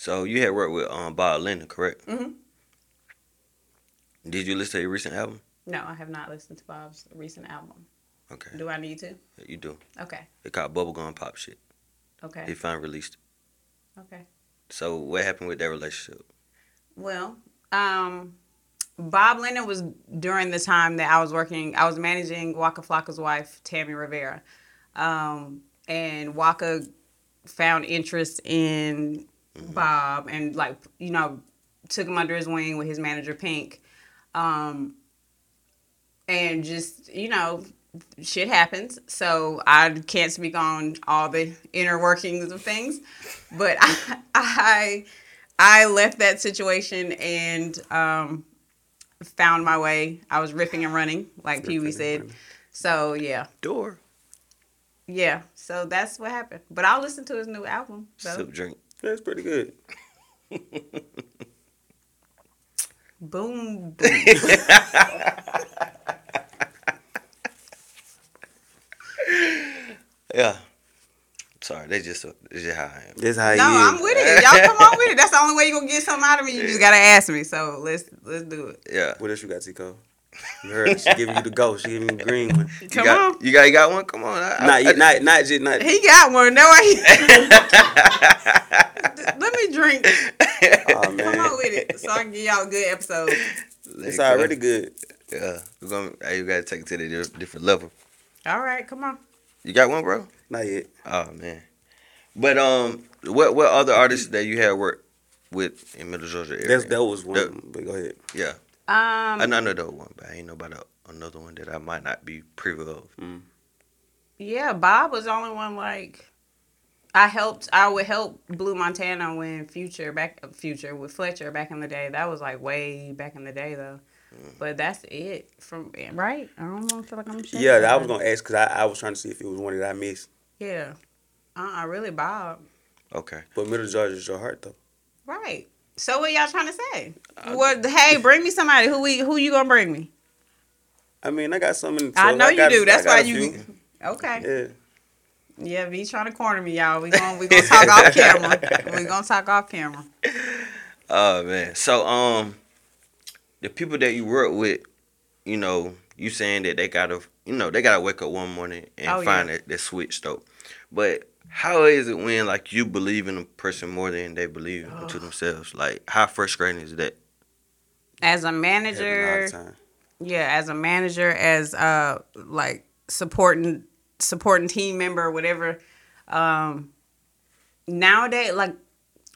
Speaker 4: So you had worked with um Bob Lennon, correct?
Speaker 3: Mhm.
Speaker 4: Did you listen to your recent album?
Speaker 3: No, I have not listened to Bob's recent album.
Speaker 4: Okay,
Speaker 3: Do I need to?
Speaker 4: you do.
Speaker 3: Okay.
Speaker 4: It called Bubblegum Pop Shit.
Speaker 3: Okay.
Speaker 4: He finally released it.
Speaker 3: Okay.
Speaker 4: So what happened with that relationship?
Speaker 3: Well, um, Bob Lennon was during the time that I was working. I was managing Waka Flocka's wife, Tammy Rivera, um, and Waka found interest in Bob and like you know took him under his wing with his manager Pink, um, and just you know shit happens. So I can't speak on all the inner workings of things, but <laughs> I I, I left that situation and um, found my way. I was ripping and running, like Pee Wee said. So yeah,
Speaker 4: Door.
Speaker 3: yeah. So that's what happened. But I'll listen to his new album. So
Speaker 4: Sip drink.
Speaker 2: That's pretty good.
Speaker 3: boom, boom.
Speaker 4: Yeah. Sorry, they just it's just how I am.
Speaker 2: That's how
Speaker 3: No,
Speaker 2: he
Speaker 3: I'm with it. Y'all come on with it. That's the only way you are gonna get something out of me. You just gotta ask me. So let's let's do it.
Speaker 4: Yeah.
Speaker 2: What else you got, Tico? You heard she giving you the go. She giving you the green one.
Speaker 4: You
Speaker 3: Come
Speaker 4: got,
Speaker 3: on.
Speaker 4: You got you got one? Come on. I, I-
Speaker 2: Not
Speaker 4: I-
Speaker 2: yet, not not just not.
Speaker 3: He got one. No way. <laughs> <laughs> Let me drink. <laughs>
Speaker 2: Oh
Speaker 3: Come on with it, so I can give y'all a good episode.
Speaker 2: it's already good.
Speaker 4: Yeah, we're gonna. Hey, you gotta take it to the different level.
Speaker 3: All right, come on.
Speaker 4: You got one, bro?
Speaker 2: Not yet.
Speaker 4: Oh man. But um, what what other artists that you had worked with in Middle Georgia area?
Speaker 2: That's that was one.
Speaker 4: That-
Speaker 2: but go ahead.
Speaker 4: yeah,
Speaker 3: Um,
Speaker 4: I know that one, but I ain't know about another one that I might not be privy of.
Speaker 3: Yeah, Bob was the only one like I helped I would help Blue Montana when Future back Future with Fletcher back in the day. That was like way back in the day though. But that's it from right. I don't want to feel like I'm shaking
Speaker 2: Yeah, I was gonna ask because I, I was trying to see if it was one that I missed.
Speaker 3: Yeah, uh, uh really Bob.
Speaker 4: Okay.
Speaker 2: But Middle Georgia is your heart though.
Speaker 3: Right. So what y'all trying to say? What? Hey, bring me somebody. Who we? Who you gonna bring me?
Speaker 2: I mean, I got some in.
Speaker 3: I
Speaker 2: so
Speaker 3: know you
Speaker 2: got-
Speaker 3: do. That's why you.
Speaker 2: few.
Speaker 3: Okay.
Speaker 2: Yeah.
Speaker 3: Yeah, V trying to corner me, y'all. We gonna we gonna talk off camera. We gonna talk off camera.
Speaker 4: Oh man. So um, the people that you work with, you know, you saying that they gotta, you know, they gotta wake up one morning and
Speaker 3: Oh,
Speaker 4: find
Speaker 3: yeah.
Speaker 4: that, that switch though. But how is it when like you believe in a person more than they believe to themselves? Like how frustrating is that?
Speaker 3: As
Speaker 2: a
Speaker 3: manager, yeah, as a manager, as uh like supporting supporting team member, or whatever. Um, nowadays, like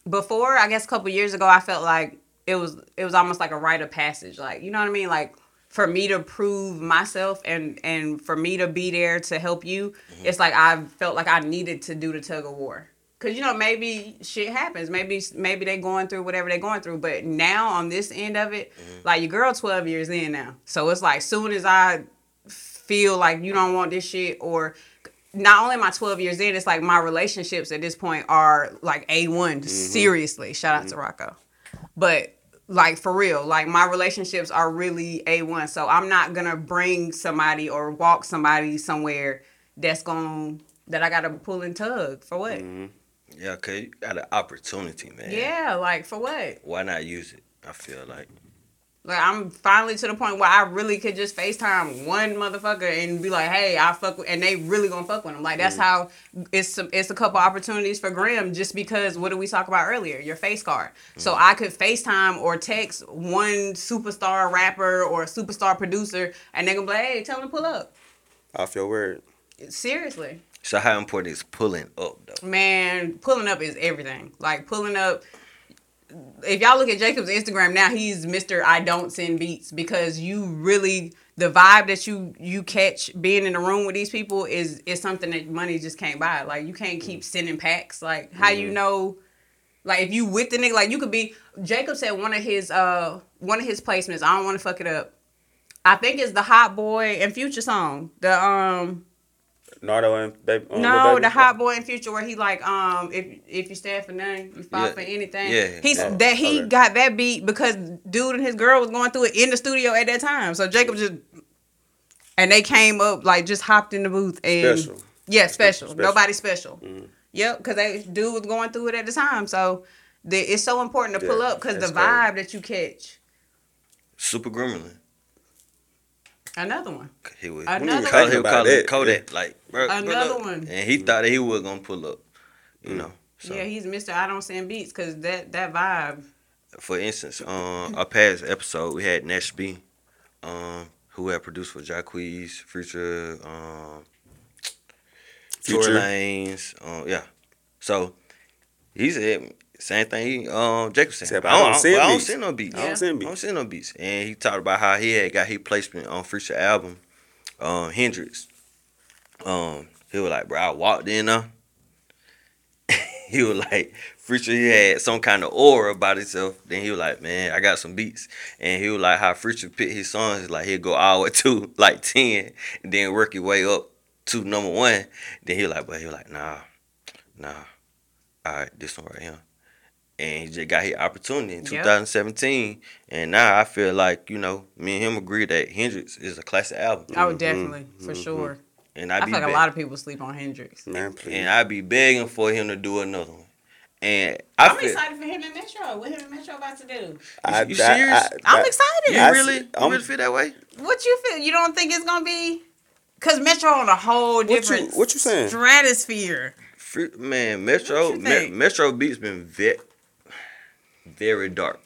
Speaker 3: before, I guess a couple years ago, I felt like it was it was almost like a rite of passage. Like you know what I mean? Like for me to prove myself and and for me to be there to help you, it's like I felt like I needed to do the tug of war. Cause you know maybe shit happens. Maybe maybe they going through whatever they going through. But now on this end of it, like your girl twelve years in now. So it's like soon as I feel like you don't want this shit or not only am I 12 years in, it's like my relationships at this point are like A1. Mm-hmm. Seriously. Shout out to mm-hmm. Rocco. But like for real, like my relationships are really A1. So I'm not to bring somebody or walk somebody somewhere that's going that I got to pull and tug. For what? Mm-hmm.
Speaker 4: Yeah, cause you got an opportunity, man.
Speaker 3: Yeah, like for what?
Speaker 4: Why not use it? I feel like.
Speaker 3: Like I'm finally to the point where I really could just FaceTime one motherfucker and be like, "Hey, I fuck," with, and they really gonna fuck with him. Like that's how it's some, it's a couple opportunities for Graham just because what did we talk about earlier? Your face card. So mm-hmm. I could FaceTime or text one superstar rapper or a superstar producer, and they gonna be like, "Hey, tell them to pull up."
Speaker 2: Off your word.
Speaker 3: Seriously,
Speaker 4: So how important is pulling up though?
Speaker 3: man, pulling up is everything. Like pulling up. If y'all look at Jacob's Instagram now, he's Mr. I don't send beats because you really the vibe that you you catch being in the room with these people is is something that money just can't buy. Like you can't keep sending packs. Like how you know like if you with the nigga, like you could be Jacob said one of his uh one of his placements, I don't want to fuck it up. I think it's the Hot Boy and Future song. The um
Speaker 2: Nardo and baby. um,
Speaker 3: no,
Speaker 2: Baby?
Speaker 3: the hot boy in future where he like um if if you stand for nothing, you fight
Speaker 4: Yeah.
Speaker 3: for anything.
Speaker 4: Yeah.
Speaker 3: He's
Speaker 2: Oh,
Speaker 3: that he
Speaker 2: okay.
Speaker 3: got that beat because dude and his girl was going through it in the studio at that time. So Jacob just and they came up like just hopped in the booth and
Speaker 2: Special.
Speaker 3: yeah, special.
Speaker 2: Special.
Speaker 3: Nobody special.
Speaker 2: Mhm.
Speaker 3: Yep, because they dude was going through it at the time. So the, it's so important to pull
Speaker 2: Yeah,
Speaker 3: up because the
Speaker 2: that's crazy.
Speaker 3: vibe that you catch.
Speaker 4: Super Gremlin.
Speaker 3: Another one.
Speaker 4: He would,
Speaker 3: Another
Speaker 4: he call,
Speaker 2: one.
Speaker 4: he would call it
Speaker 2: About
Speaker 4: Kodak, like bro,
Speaker 3: Another
Speaker 4: up.
Speaker 3: one.
Speaker 4: and he thought that he was gonna pull up. You know, so
Speaker 3: Yeah, he's Mr. I don't send beats because that that vibe.
Speaker 4: for instance, um, our past episode we had Nash B, um, who had produced for Jacquees, Future, um, Future
Speaker 2: Future.
Speaker 4: Lanes, um, yeah. So he said same thing. He, um, Jacob said,
Speaker 2: Said,
Speaker 4: I don't, I don't,
Speaker 2: send
Speaker 4: I don't send no beats.
Speaker 2: I
Speaker 3: Yeah.
Speaker 2: don't send
Speaker 4: I don't send no beats. And he talked about how he had got his placement on Future album, um, Hendrix. Um, he was like, bro, I walked in there. Uh. <laughs> he was like, Future, he had some kind of aura about himself. Then he was like, man, I got some beats. And he was like, how Future pick his songs, like he'd go all the way <laughs> to like 10 and then work his way up to number one. Then he was like, but he was like, nah, nah. All right, this one right here. And he just got his opportunity in
Speaker 3: Yep.
Speaker 4: 2017. And now I feel like, you know, me and him agree that Hendrix is a classic album.
Speaker 3: Oh, definitely mm-hmm. for mm-hmm. sure.
Speaker 4: And I,
Speaker 3: I
Speaker 4: be
Speaker 3: feel like a lot of people sleep on Hendrix.
Speaker 2: Man, please.
Speaker 4: and I be begging for him to do another one. And I
Speaker 3: I'm
Speaker 4: feel
Speaker 3: excited for him and Metro. What him and Metro about to do?
Speaker 2: I,
Speaker 4: you serious?
Speaker 3: I'm
Speaker 2: I-
Speaker 3: excited.
Speaker 4: you
Speaker 2: I
Speaker 4: really,
Speaker 2: see-
Speaker 4: you
Speaker 2: I'm-
Speaker 4: really feel that way?
Speaker 3: What you feel? You don't think it's gonna be? Cause Metro on a whole
Speaker 2: What you-
Speaker 3: different
Speaker 2: what you saying?
Speaker 3: stratosphere.
Speaker 4: Man, Metro, Me-
Speaker 3: think?
Speaker 4: Metro beats been very, very dark.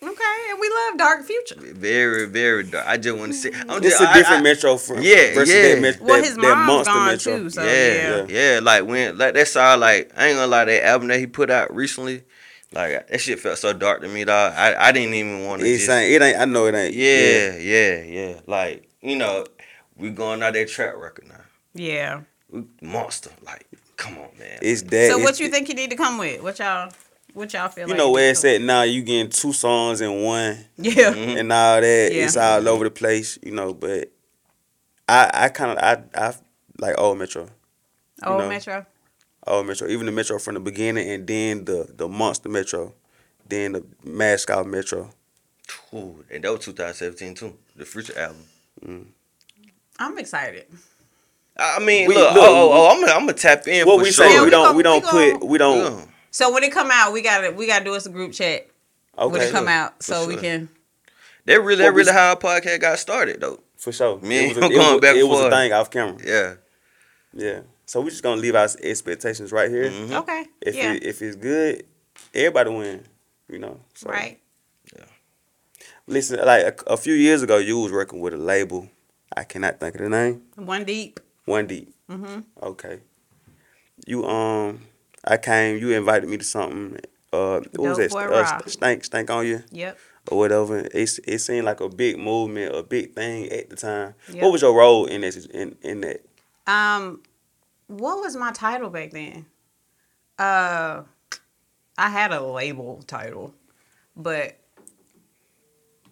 Speaker 3: Okay, and we love Dark Future.
Speaker 4: Very, very dark. I just want to see. I'm
Speaker 2: It's
Speaker 4: just,
Speaker 2: a
Speaker 4: I-
Speaker 2: different
Speaker 4: I-
Speaker 2: Metro from
Speaker 4: Yeah,
Speaker 2: versus
Speaker 4: yeah.
Speaker 2: that, met,
Speaker 3: Well,
Speaker 2: that,
Speaker 3: his
Speaker 2: that
Speaker 3: mom's
Speaker 2: monster
Speaker 3: gone
Speaker 2: Metro.
Speaker 3: too, so
Speaker 4: yeah,
Speaker 3: yeah.
Speaker 4: yeah, Like when, like that's all. Like I ain't gonna lie, that album that he put out recently, like that shit felt so dark to me, dog. I, I didn't even want to.
Speaker 2: It's
Speaker 4: Just,
Speaker 2: ain't, it ain't. I know it ain't.
Speaker 4: yeah, yeah, yeah. Like you know, we going out that track record now.
Speaker 3: Yeah.
Speaker 4: We monster. Like, come on, man.
Speaker 2: It's that.
Speaker 3: So
Speaker 2: it's,
Speaker 3: what you think you need to come with? What y'all what y'all feel like?
Speaker 2: You
Speaker 3: like?
Speaker 2: know where
Speaker 3: need
Speaker 2: it's at now. You getting two songs in one
Speaker 3: Yeah. <laughs>
Speaker 2: And all that.
Speaker 3: Yeah.
Speaker 2: It's all over the place. You know, but I I kind of I I like old Metro.
Speaker 3: Old
Speaker 2: know.
Speaker 3: Metro.
Speaker 2: Old Metro, even the Metro from the beginning, and then the the monster Metro, then the mascot Metro.
Speaker 4: Ooh, and that was 2017 too. The Future album. Mm.
Speaker 3: I'm excited.
Speaker 4: I mean,
Speaker 2: We-
Speaker 4: look,
Speaker 2: look,
Speaker 4: oh, oh, oh, I'm gonna, I'm gonna tap in
Speaker 2: What
Speaker 4: for
Speaker 2: we
Speaker 4: sure.
Speaker 2: say
Speaker 3: Yeah,
Speaker 2: we
Speaker 3: we
Speaker 2: don't
Speaker 3: gon-
Speaker 2: we don't
Speaker 3: we
Speaker 2: put we don't.
Speaker 4: Yeah.
Speaker 3: So when it come out, we gotta we gotta do us a group chat when it come out
Speaker 4: for
Speaker 3: so we can
Speaker 4: That really, that really how our podcast got started, though.
Speaker 2: for sure.
Speaker 4: man.
Speaker 2: it was a,
Speaker 4: him
Speaker 2: it
Speaker 4: going
Speaker 2: was,
Speaker 4: back
Speaker 2: it was a thing off camera.
Speaker 4: Yeah.
Speaker 2: Yeah. So we just gonna leave our expectations right here.
Speaker 4: Mhm.
Speaker 3: Okay.
Speaker 2: If
Speaker 3: yeah.
Speaker 2: it, if it's good, everybody win. You know. So,
Speaker 3: right. Yeah.
Speaker 2: Listen, like a, a few years ago, you was working with a label. I cannot think of the name.
Speaker 3: One deep.
Speaker 2: One Deep.
Speaker 3: Mhm.
Speaker 2: Okay. You um, I came. You invited me to something. Uh, what was that? Uh, stank, stank on you
Speaker 3: Yep.
Speaker 2: or whatever. It it seemed like a big movement, a big thing at the time.
Speaker 3: Yep.
Speaker 2: What was your role in this? In in that?
Speaker 3: Um, what was my title back then? Uh, I had a label title, but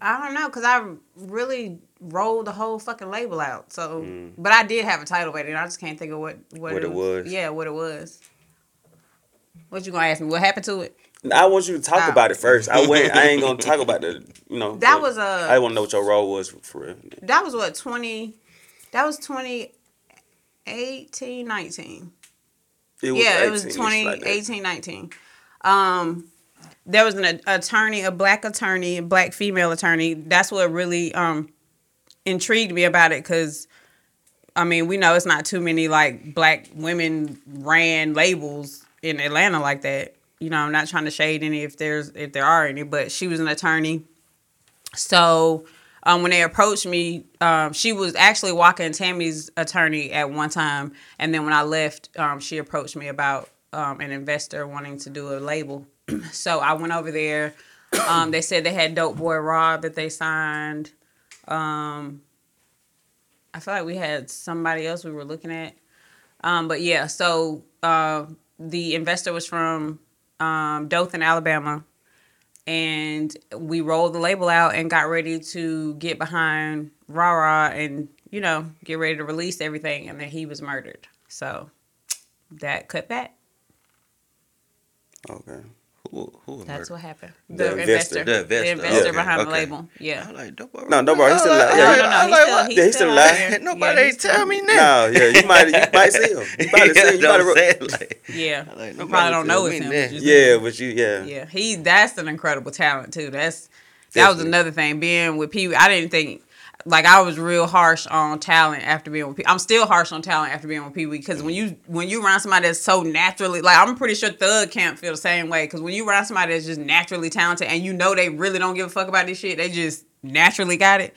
Speaker 3: I don't know because I really rolled the whole fucking label out. So, but I did have a title back then. I just can't think of what what,
Speaker 2: Mm. What it was.
Speaker 3: Yeah, what it was. What you gonna ask me? What happened to it?
Speaker 2: I want you to talk
Speaker 3: Oh.
Speaker 2: about it first. I went. I ain't gonna talk about the. <laughs> You know.
Speaker 3: That was a-
Speaker 2: I want to know what your role was for real.
Speaker 3: That was what twenty. That was 2018, 19.
Speaker 2: It
Speaker 3: yeah, it was
Speaker 2: 18-ish
Speaker 3: 20,
Speaker 2: like that.
Speaker 3: 18, 19. Um, there was an attorney, a black attorney, a black female attorney. That's what really um intrigued me about it because, I mean, we know it's not too many like black women ran labels in Atlanta like that. You know, I'm not trying to shade any if there's if there are any, but she was an attorney. So um, when they approached me, um, she was actually walking Tammy's attorney at one time, and then when I left, um, she approached me about um, an investor wanting to do a label. <clears throat> so I went over there. Um, they said they had Dope Boy Raw that they signed. Um, I feel like we had somebody else we were looking at. Um, but yeah, so uh, the investor was from um, Dothan, Alabama and we rolled the label out and got ready to get behind Rah and you know get ready to release everything, and then he was murdered. So that cut that.
Speaker 2: Okay.
Speaker 4: Who, who
Speaker 3: That's what happened.
Speaker 2: The
Speaker 3: The,
Speaker 2: investor.
Speaker 3: investor.
Speaker 4: The investor.
Speaker 3: The investor
Speaker 2: Okay,
Speaker 3: behind the label. Yeah.
Speaker 4: I'm like, don't worry.
Speaker 2: No, don't worry, he's oh, still alive.
Speaker 4: I'm oh,
Speaker 2: Yeah,
Speaker 4: like-
Speaker 3: no, no,
Speaker 4: I'm
Speaker 3: he's
Speaker 4: like,
Speaker 3: still,
Speaker 4: what?
Speaker 3: he's
Speaker 2: he's
Speaker 3: still
Speaker 2: still alive.
Speaker 3: here. <laughs>
Speaker 4: Nobody
Speaker 3: yeah,
Speaker 4: ain't tell me
Speaker 2: No,
Speaker 4: nothing.
Speaker 2: yeah, you might you might see him. You probably <laughs> see him. You
Speaker 4: Yeah,
Speaker 2: probably,
Speaker 4: I'm like, <laughs>
Speaker 3: Yeah,
Speaker 4: Like,
Speaker 3: you probably don't know it's him. but you-
Speaker 2: yeah, but you yeah.
Speaker 3: Yeah, he that's an incredible talent too. That's that was another thing. Being with Pee Wee, I didn't think like I was real harsh on talent after being with Pee. I'm still harsh on talent after being with Pee Wee because when you when you around somebody that's so naturally like I'm pretty sure Thug can't feel the same way because when you around somebody that's just naturally talented and you know they really don't give a fuck about this shit, they just naturally got it.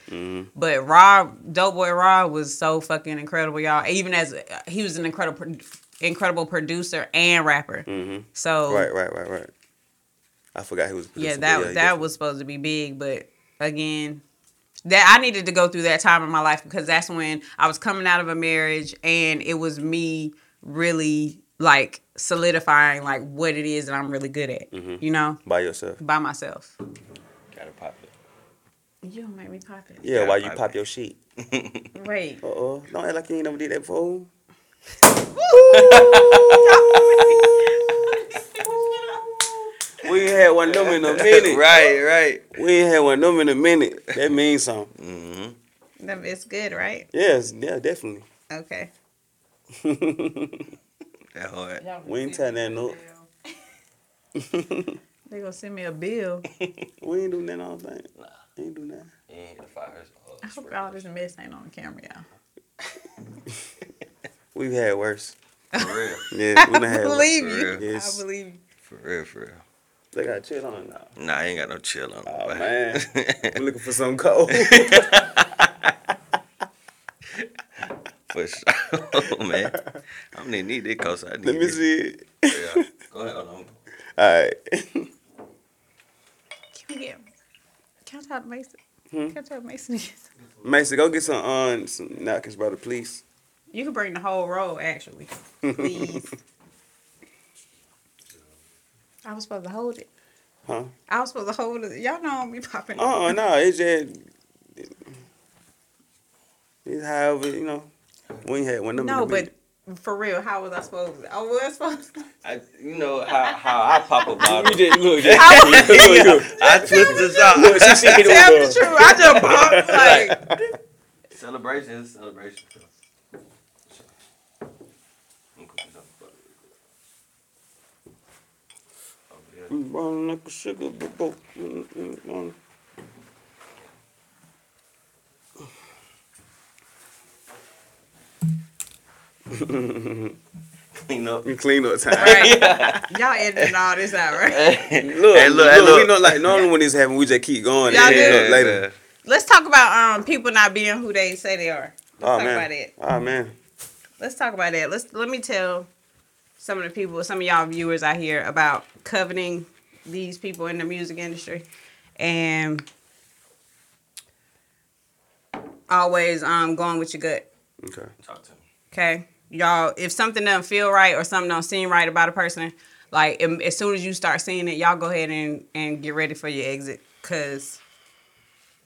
Speaker 3: But Rob, Dope Boy Rob was so fucking incredible, y'all. Even as he was an incredible, incredible producer and rapper.
Speaker 2: Mm-hmm.
Speaker 3: So
Speaker 2: Right, right, right, right. I forgot he was. a
Speaker 3: yeah, that
Speaker 2: but
Speaker 3: that was supposed to be big, but again, that I needed to go through that time in my life because that's when I was coming out of a marriage and it was me really like solidifying like what it is that I'm really good at,
Speaker 2: Mm-hmm.
Speaker 3: you know,
Speaker 2: by yourself.
Speaker 3: by myself.
Speaker 4: Gotta pop it.
Speaker 3: You don't make me pop it.
Speaker 2: Yeah, why you
Speaker 4: I-
Speaker 2: pop your shit. <laughs>
Speaker 3: Wait.
Speaker 2: Uh oh, don't act like you ain't never did that before. <laughs> <laughs> We ain't had one of them in a <laughs> minute.
Speaker 4: right, right.
Speaker 2: We ain't had one of them in a minute. That means something.
Speaker 4: Mm-hmm.
Speaker 3: Them- It's good, right?
Speaker 2: Yes, yeah, definitely.
Speaker 3: Okay. <laughs>
Speaker 4: That hard.
Speaker 2: We ain't telling that no. <laughs>
Speaker 3: They gonna send me a bill.
Speaker 2: We ain't doing that all thing. Ain't do nothing.
Speaker 4: Yeah, the fire
Speaker 3: I hope all this mess ain't on camera, y'all.
Speaker 2: We've had worse.
Speaker 4: For real.
Speaker 2: Yeah, we done had worse.
Speaker 3: believe
Speaker 4: For
Speaker 3: you.
Speaker 4: real.
Speaker 2: Yes.
Speaker 3: I believe you.
Speaker 4: For real, for real.
Speaker 2: They got chill on it now.
Speaker 4: Nah, I ain't got no chill on.
Speaker 2: Oh
Speaker 4: boy.
Speaker 2: man, <laughs> I'm looking for some cold. <laughs>
Speaker 4: For sure, man. I'm gonna need this cause I need
Speaker 2: Let me
Speaker 4: this.
Speaker 2: see.
Speaker 4: Yeah. Go ahead, hold on. <laughs>
Speaker 2: All right.
Speaker 3: Can we get? Can I talk to Mason? Can I talk to Mason?
Speaker 2: Mason, go get some um some napkins, brother, please.
Speaker 3: You can bring the whole roll, actually. Please. I was supposed to hold it.
Speaker 2: Huh?
Speaker 3: I was supposed to hold it. Y'all know I'm popping. it.
Speaker 2: Uh uh no, it's just it's however, you know. We ain't had one of them.
Speaker 3: no,
Speaker 2: in a minute.
Speaker 3: but for real, how was I supposed to? I was supposed to. <laughs>
Speaker 4: I, you know how, how I pop a bottle.
Speaker 2: You just look, <laughs>
Speaker 3: I was-
Speaker 2: look, look. <laughs>
Speaker 4: I twist this out.
Speaker 2: Look, she see it
Speaker 3: Tell
Speaker 2: with
Speaker 3: the
Speaker 2: her.
Speaker 3: truth. I just bumped like.
Speaker 4: Celebration, is celebration. I'm gonna cook this up. Over there.
Speaker 2: Brown like a sugar, but both. mm, mm, mm.
Speaker 4: Clean up. <laughs>
Speaker 2: Clean up time.
Speaker 3: Right. Y'all editing all this out, right?
Speaker 2: Look,
Speaker 4: Hey, look,
Speaker 2: look,
Speaker 4: hey,
Speaker 2: we
Speaker 4: look.
Speaker 2: know like normally when this happen, we just keep going.
Speaker 3: Y'all
Speaker 2: and
Speaker 3: do.
Speaker 2: up later.
Speaker 3: Let's talk about um people not being who they say they are. Let's
Speaker 2: Oh
Speaker 3: talk
Speaker 2: man.
Speaker 3: about it.
Speaker 2: Oh man.
Speaker 3: Let's talk about that. Let's let me tell some of the people, some of y'all viewers out here about coveting these people in the music industry and always um going with your gut.
Speaker 2: Okay.
Speaker 4: Talk to me.
Speaker 3: Okay, y'all. If something doesn't feel right or something don't seem right about a person, like as soon as you start seeing it, y'all go ahead and and get ready for your exit, cause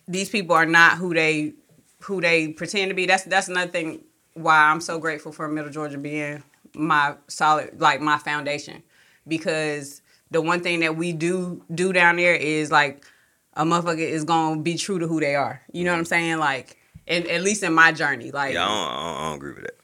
Speaker 3: these people are not who they who they pretend to be. That's that's another thing why I'm so grateful for Middle Georgia being my solid like my foundation, because the one thing that we do do down there is like a motherfucker is gonna be true to who they are. You know what I'm saying? Like. At, at least in my journey, like
Speaker 4: Yeah, I don't, I don't, I don't agree with that.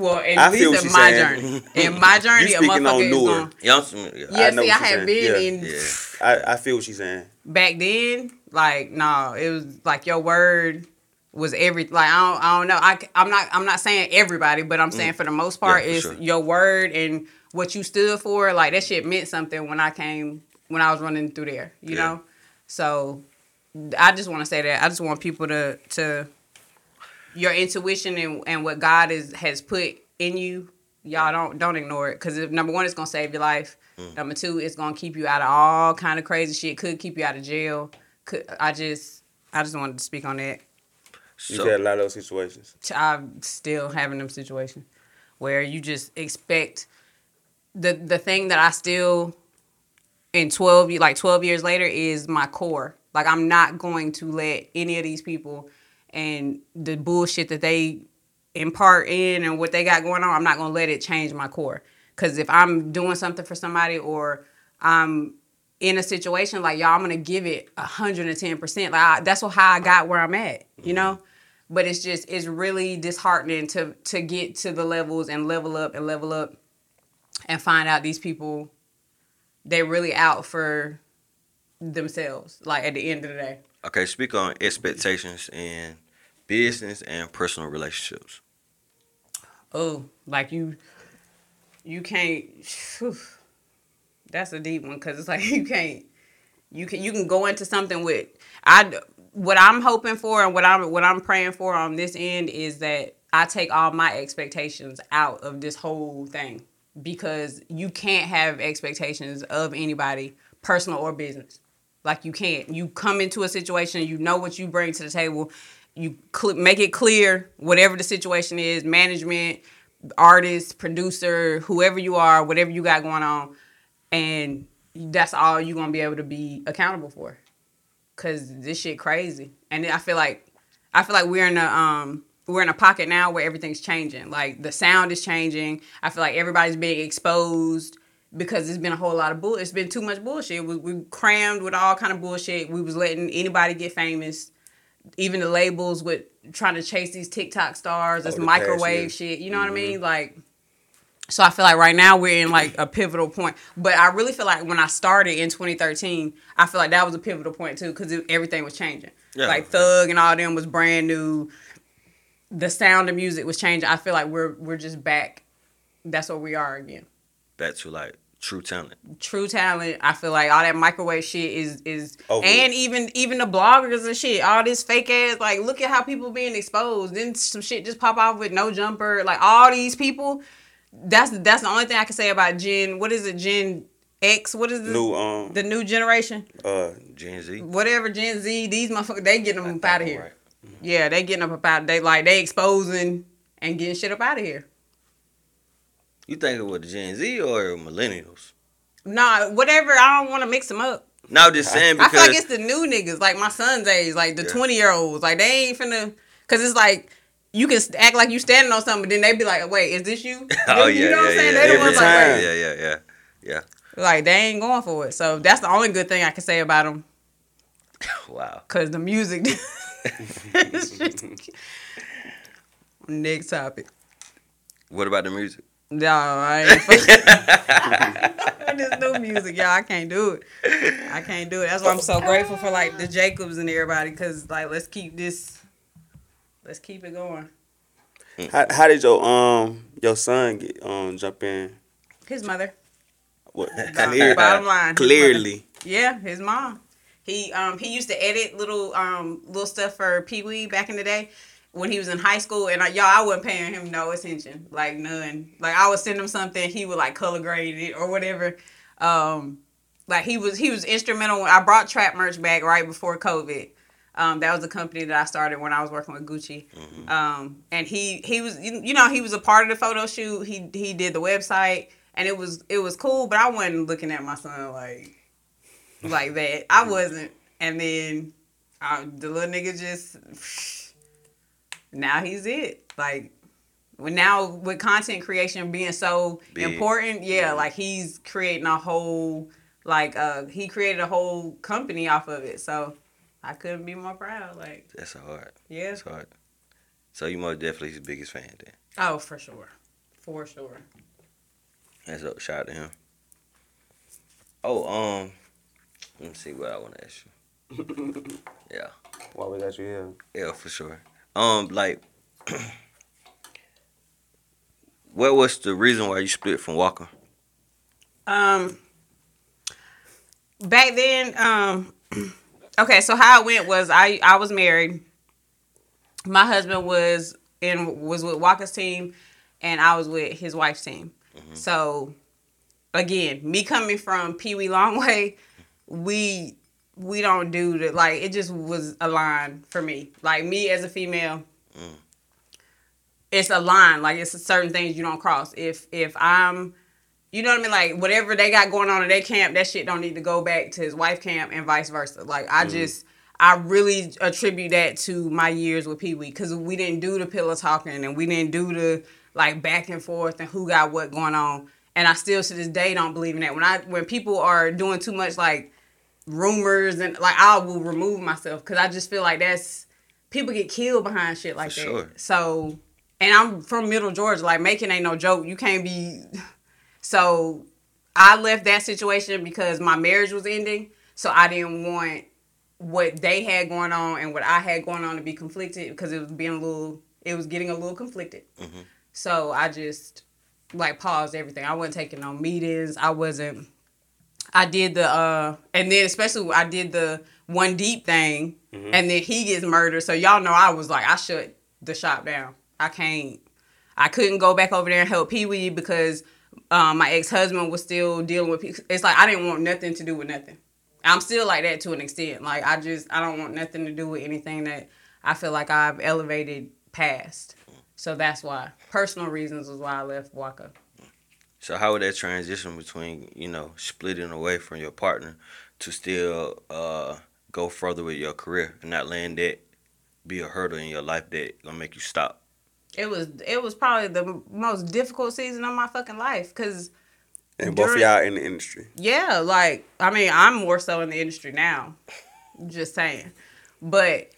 Speaker 3: well, at
Speaker 2: I feel
Speaker 3: least
Speaker 2: what
Speaker 3: in my
Speaker 2: saying.
Speaker 3: journey. <laughs> In my journey, a motherfucker is going.
Speaker 4: You know what I'm saying?
Speaker 3: Yeah,
Speaker 2: know
Speaker 3: see, I had been
Speaker 2: Yeah.
Speaker 3: in
Speaker 4: Yeah. <sighs>
Speaker 2: I, I feel what she's saying.
Speaker 3: back then. Like, no, it was like your word was every. Like, I don't, I don't know. I, I'm not, I'm not saying everybody, but I'm saying for the most part,
Speaker 4: Mm. Yeah,
Speaker 3: it's
Speaker 4: sure.
Speaker 3: your word and what you stood for. Like that shit meant something when I came, when I was running through there. You
Speaker 4: Yeah.
Speaker 3: know, so I just want to say that. I just want people to to your intuition and, and what God is has put in you. Y'all don't don't ignore it because number one, it's gonna save your life.
Speaker 4: Mm.
Speaker 3: Number two, it's gonna keep you out of all kind of crazy shit. Could keep you out of jail. Could I just I just wanted to speak on that.
Speaker 2: You've
Speaker 4: So,
Speaker 2: had a lot of those situations.
Speaker 3: I'm still having them situations where you just expect the the thing that I still in 12 ye- like 12 years later is my core. Like I'm not going to let any of these people and the bullshit that they impart in and what they got going on, I'm not going to let it change my core. Cuz if I'm doing something for somebody or I'm in a situation like y'all, I'm gonna give it hundred and ten percent. Like I, that's what, how I got where I'm at, you mm-hmm. know. But it's just it's really disheartening to to get to the levels and level up and level up, and find out these people, they really out for themselves. Like at the end of the day,
Speaker 4: okay, speak on expectations in business and personal relationships.
Speaker 3: oh, like you, you can't. phew. that's a deep one because it's like <laughs> you can't. You can you can go into something with I what I'm hoping for and what I'm what I'm praying for on this end is that I take all my expectations out of this whole thing because you can't have expectations of anybody, personal or business. Like you can't. You come into a situation, you know what you bring to the table. You cl- make it clear whatever the situation is, management, artist, producer, whoever you are, whatever you got going on, and that's all you're gonna be able to be accountable for. Cause this shit crazy, and I feel like I feel like we're in a um we're in a pocket now where everything's changing. Like the sound is changing. I feel like everybody's being exposed because it's been a whole lot of bull. It's been too much bullshit. We, we crammed with all kind of bullshit. We was letting anybody get famous. Even the labels with trying to chase these TikTok stars, this
Speaker 2: Over the
Speaker 3: microwave shit. You know what I mean? Like so I feel like right now we're in like a pivotal point. But I really feel like when I started in 2013, I feel like that was a pivotal point too because everything was changing.
Speaker 4: Yeah.
Speaker 3: Like Thug and all them was brand new. The sound of music was changing. I feel like we're we're just back. That's where we are again.
Speaker 4: Back to like True talent.
Speaker 3: true talent. I feel like all that microwave shit is is
Speaker 2: Over.
Speaker 3: and even even the bloggers and shit, all this fake ass like look at how people being exposed. Then some shit just pop off with no jumper. Like all these people, that's that's the only thing I can say about Gen. What is it, Gen X? What is the
Speaker 2: New um
Speaker 3: the new generation?
Speaker 2: uh
Speaker 4: Gen Z.
Speaker 3: Whatever Gen Z, these motherfuckers they getting them up out of here.
Speaker 4: Right.
Speaker 3: Yeah, they getting up out. They like they exposing and getting shit up out of here.
Speaker 4: You think it was Gen Z or millennials?
Speaker 3: Nah, whatever. I don't want to mix them up.
Speaker 4: No, just saying
Speaker 3: I
Speaker 4: because
Speaker 3: feel like it's the new niggas, like my son's age, like the
Speaker 4: Yeah.
Speaker 3: twenty year olds. Like they ain't finna, cause it's like you can act like you standing on something, but then they be like, "Wait, is this you?" <laughs>
Speaker 4: oh
Speaker 3: you
Speaker 4: yeah,
Speaker 3: know what I'm saying?
Speaker 4: yeah,
Speaker 3: They the ones like, wait.
Speaker 4: yeah, yeah, yeah, yeah.
Speaker 3: like they ain't going for it. So that's the only good thing I can say about them, <laughs>
Speaker 4: Wow.
Speaker 3: cause the music. <laughs> Next topic.
Speaker 4: What about the music?
Speaker 3: No, I ain't. fucking- this new music, y'all. I can't do it. I can't do it. That's why I'm so grateful for like the Jacobs and everybody, cause like let's keep this, let's keep it going.
Speaker 2: how, how did your um your son get um jump in?
Speaker 3: His mother.
Speaker 2: What
Speaker 3: Bottom-
Speaker 2: clear,
Speaker 3: bottom line, his
Speaker 2: clearly.
Speaker 3: Yeah, his mom. He um he used to edit little um little stuff for Pee Wee back in the day when he was in high school, and I, y'all I wasn't paying him no attention, like none. Like I would send him something, he would like color grade it or whatever. Um, like he was he was instrumental. When I brought trap merch back right before COVID. Um, that was the company that I started when I was working with Gucci. Um, and he he was you know he was a part of the photo shoot. He he did the website, and it was it was cool. But I wasn't looking at my son like like that. <laughs> I wasn't. And then uh, the little nigga just now he's it. Like when now with content creation being so
Speaker 4: Big.
Speaker 3: important, yeah, like he's creating a whole like uh he created a whole company off of it. So I couldn't be more proud. Like
Speaker 4: That's hard.
Speaker 3: yeah.
Speaker 4: That's hard. So you most definitely his biggest fan then.
Speaker 3: Oh, for sure. For sure.
Speaker 4: That's up. Shout out to him. Oh, um, let me see what I want to ask you. <laughs> yeah,
Speaker 2: Why we got you here?
Speaker 4: yeah, for sure. Um, like, <clears throat> what was the reason why you split from Waka?
Speaker 3: Um, back then, um, <clears throat> okay, so how it went was I I was married. My husband was in was with Waka's team, and I was with his wife's team. Mm-hmm. So, again, me coming from Pee Wee Longway, we we don't do the like it just was a line for me. Like me as a female, mm. it's a line. Like it's certain things you don't cross. If if I'm you know what I mean? Like whatever they got going on in their camp, that shit don't need to go back to his wife camp and vice versa. Like I mm-hmm. just I really attribute that to my years with Pee Wee because we didn't do the pillow talking and we didn't do the like back and forth and who got what going on. And I still to this day don't believe in that. When I when people are doing too much like rumors and like I will remove myself because I just feel like that's people get killed behind shit like
Speaker 4: For
Speaker 3: that.
Speaker 4: sure.
Speaker 3: So and I'm from Middle Georgia. Like Macon ain't no joke. You can't be. <laughs> So I left that situation because my marriage was ending. So I didn't want what they had going on and what I had going on to be conflicted because it was being a little. It was getting a little conflicted. So I just like paused everything. I wasn't taking no meetings. I wasn't. I did the uh and then especially I did the one deep thing and then he gets murdered. So y'all know I was like I shut the shop down. I can't I couldn't go back over there and help Pee Wee because um, my ex husband was still dealing with. Pee- It's like I didn't want nothing to do with nothing. I'm still like that to an extent. Like I just I don't want nothing to do with anything that I feel like I've elevated past. So that's why personal reasons was why I left Waka.
Speaker 4: So how would that transition between you know splitting away from your partner to still uh, go further with your career and not letting that be a hurdle in your life that gonna make you stop?
Speaker 3: It was it was probably the most difficult season of my fucking life because
Speaker 2: And both of
Speaker 3: During-
Speaker 2: y'all in the industry.
Speaker 3: Yeah, like I mean, I'm more so in the industry now. Just saying, but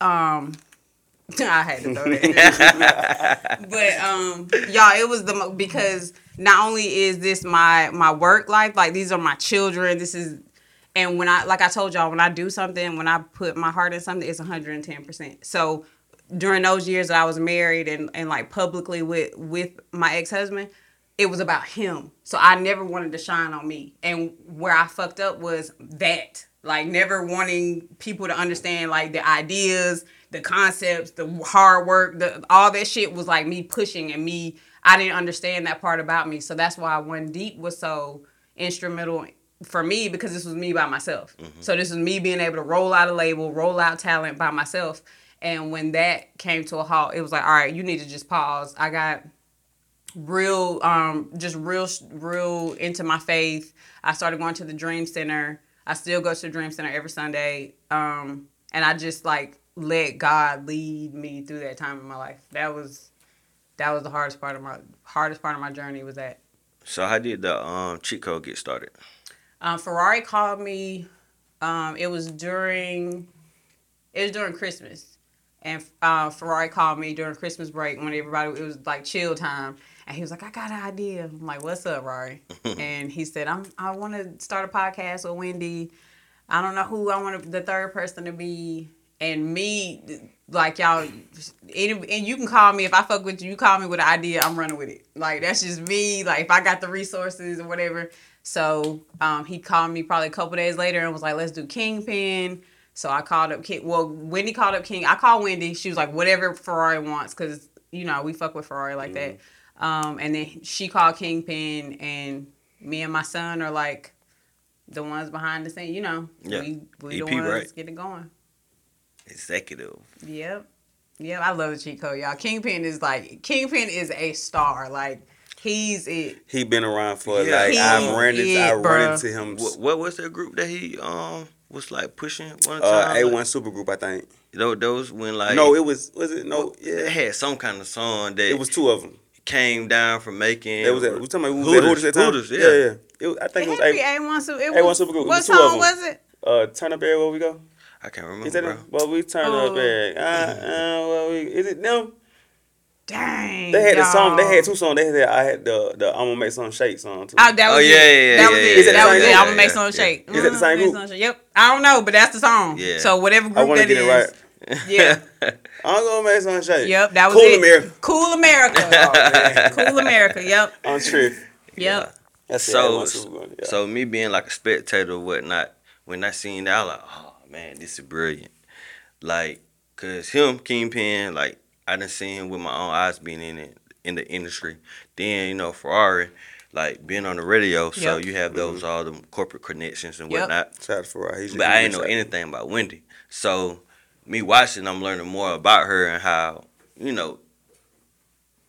Speaker 3: um, <laughs> I had to throw that. in. <laughs> but um, y'all, it was the mo- because not only is this my my work life, like these are my children. This is, and when I like I told y'all, when I do something, when I put my heart in something, it's 110. percent So during those years that I was married and and like publicly with with my ex husband, it was about him. So I never wanted to shine on me. And where I fucked up was that. Like never wanting people to understand like the ideas, the concepts, the hard work, the all that shit was like me pushing and me I didn't understand that part about me. So that's why One Deep was so instrumental for me because this was me by myself. Mm-hmm. So this was me being able to roll out a label, roll out talent by myself. And when that came to a halt, it was like, all right, you need to just pause. I got real um just real real into my faith i started going to the dream center i still go to the dream center every sunday um and i just like let god lead me through that time in my life that was that was the hardest part of my hardest part of my journey was that
Speaker 4: So how did the um cheat code get started?
Speaker 3: um, Ferrari called me. Um, it was during, it was during Christmas, and uh, Ferrari called me during Christmas break when everybody it was like chill time, and he was like, "I got an idea." I'm like, "What's up, Rory?" <laughs> and he said, "I'm I want to start a podcast with Wendy. I don't know who I want the third person to be." And me, like y'all, and you can call me if I fuck with you. You call me with an idea, I'm running with it. Like that's just me. Like if I got the resources or whatever. So um, he called me probably a couple days later and was like, "Let's do Kingpin." So I called up King. Well, Wendy called up King. I called Wendy. She was like, "Whatever Ferrari wants," because you know we fuck with Ferrari like that. Um, and then she called Kingpin, and me and my son are like the ones behind the scene. You know,
Speaker 4: Yeah.
Speaker 3: we we the
Speaker 4: EP,
Speaker 3: ones
Speaker 4: right?
Speaker 3: get it going.
Speaker 4: Executive.
Speaker 3: Yep. Yep. I love the cheat code, y'all. Kingpin is like Kingpin is a star. Like he's it.
Speaker 2: He been around for
Speaker 4: Yeah.
Speaker 2: like I've ran into I
Speaker 3: it,
Speaker 2: run
Speaker 3: bruh.
Speaker 2: into him.
Speaker 4: What, what was that group that he um was like pushing one
Speaker 2: Uh,
Speaker 4: time?
Speaker 2: A
Speaker 4: Like,
Speaker 2: one super group, I think.
Speaker 4: those, those when like
Speaker 2: no, it was was it no?
Speaker 4: they
Speaker 2: Yeah,
Speaker 4: had some kind of song that
Speaker 2: it was two of them.
Speaker 4: came down from making.
Speaker 2: It was at, we talking about who was
Speaker 4: Hooters,
Speaker 2: Hooters at time?
Speaker 4: Hooters, yeah.
Speaker 2: yeah, yeah. It was, I think
Speaker 3: It
Speaker 2: it was
Speaker 3: had to be
Speaker 2: A.
Speaker 3: A one super. It
Speaker 2: A1
Speaker 3: was,
Speaker 2: Supergroup. It
Speaker 3: What
Speaker 2: was
Speaker 3: song was it?
Speaker 2: Uh, turn up there where we go.
Speaker 4: I can't remember,
Speaker 2: Is that
Speaker 4: bro.
Speaker 2: it? Well, we turn
Speaker 3: Oh.
Speaker 2: up there. Uh, uh, well, we, is it them?
Speaker 3: Dang.
Speaker 2: They had the song. They had two songs. They had I had the the I'm gonna make some shake song too.
Speaker 3: Oh, that was
Speaker 4: Oh,
Speaker 3: it.
Speaker 4: yeah, yeah,
Speaker 3: That
Speaker 4: yeah,
Speaker 3: was
Speaker 4: yeah,
Speaker 3: it.
Speaker 2: yeah,
Speaker 3: that was
Speaker 2: yeah,
Speaker 3: it.
Speaker 2: yeah,
Speaker 3: I'm gonna make
Speaker 4: yeah,
Speaker 3: some
Speaker 4: yeah.
Speaker 3: shake.
Speaker 2: Is that the same
Speaker 3: Mm,
Speaker 2: group?
Speaker 3: Yep. I don't know, but that's the song.
Speaker 4: Yeah.
Speaker 3: So whatever group
Speaker 2: I want to
Speaker 3: that
Speaker 2: get it
Speaker 3: is-
Speaker 2: right.
Speaker 3: Yeah. <laughs>
Speaker 2: I'm gonna make some shake.
Speaker 3: Yep. That was
Speaker 2: cool
Speaker 3: it.
Speaker 2: America.
Speaker 3: Cool America. <laughs>
Speaker 2: Oh,
Speaker 3: cool America. Yep.
Speaker 2: I'm tripping.
Speaker 3: Yep.
Speaker 2: That's.
Speaker 4: So,
Speaker 2: A1 yeah.
Speaker 4: so me being like a spectator or whatnot, when I seen that, I was like, oh man, this is brilliant. Like, cause him, Kingpin, like I done seen him with my own eyes being in it in the industry. Then you know Ferrari, like being on the radio, so you have those all them corporate connections and
Speaker 3: Yep.
Speaker 4: whatnot.
Speaker 2: shout out to Ferrari. He's
Speaker 4: But I ain't know anything about Wendy. So me watching, I'm learning more about her and how you know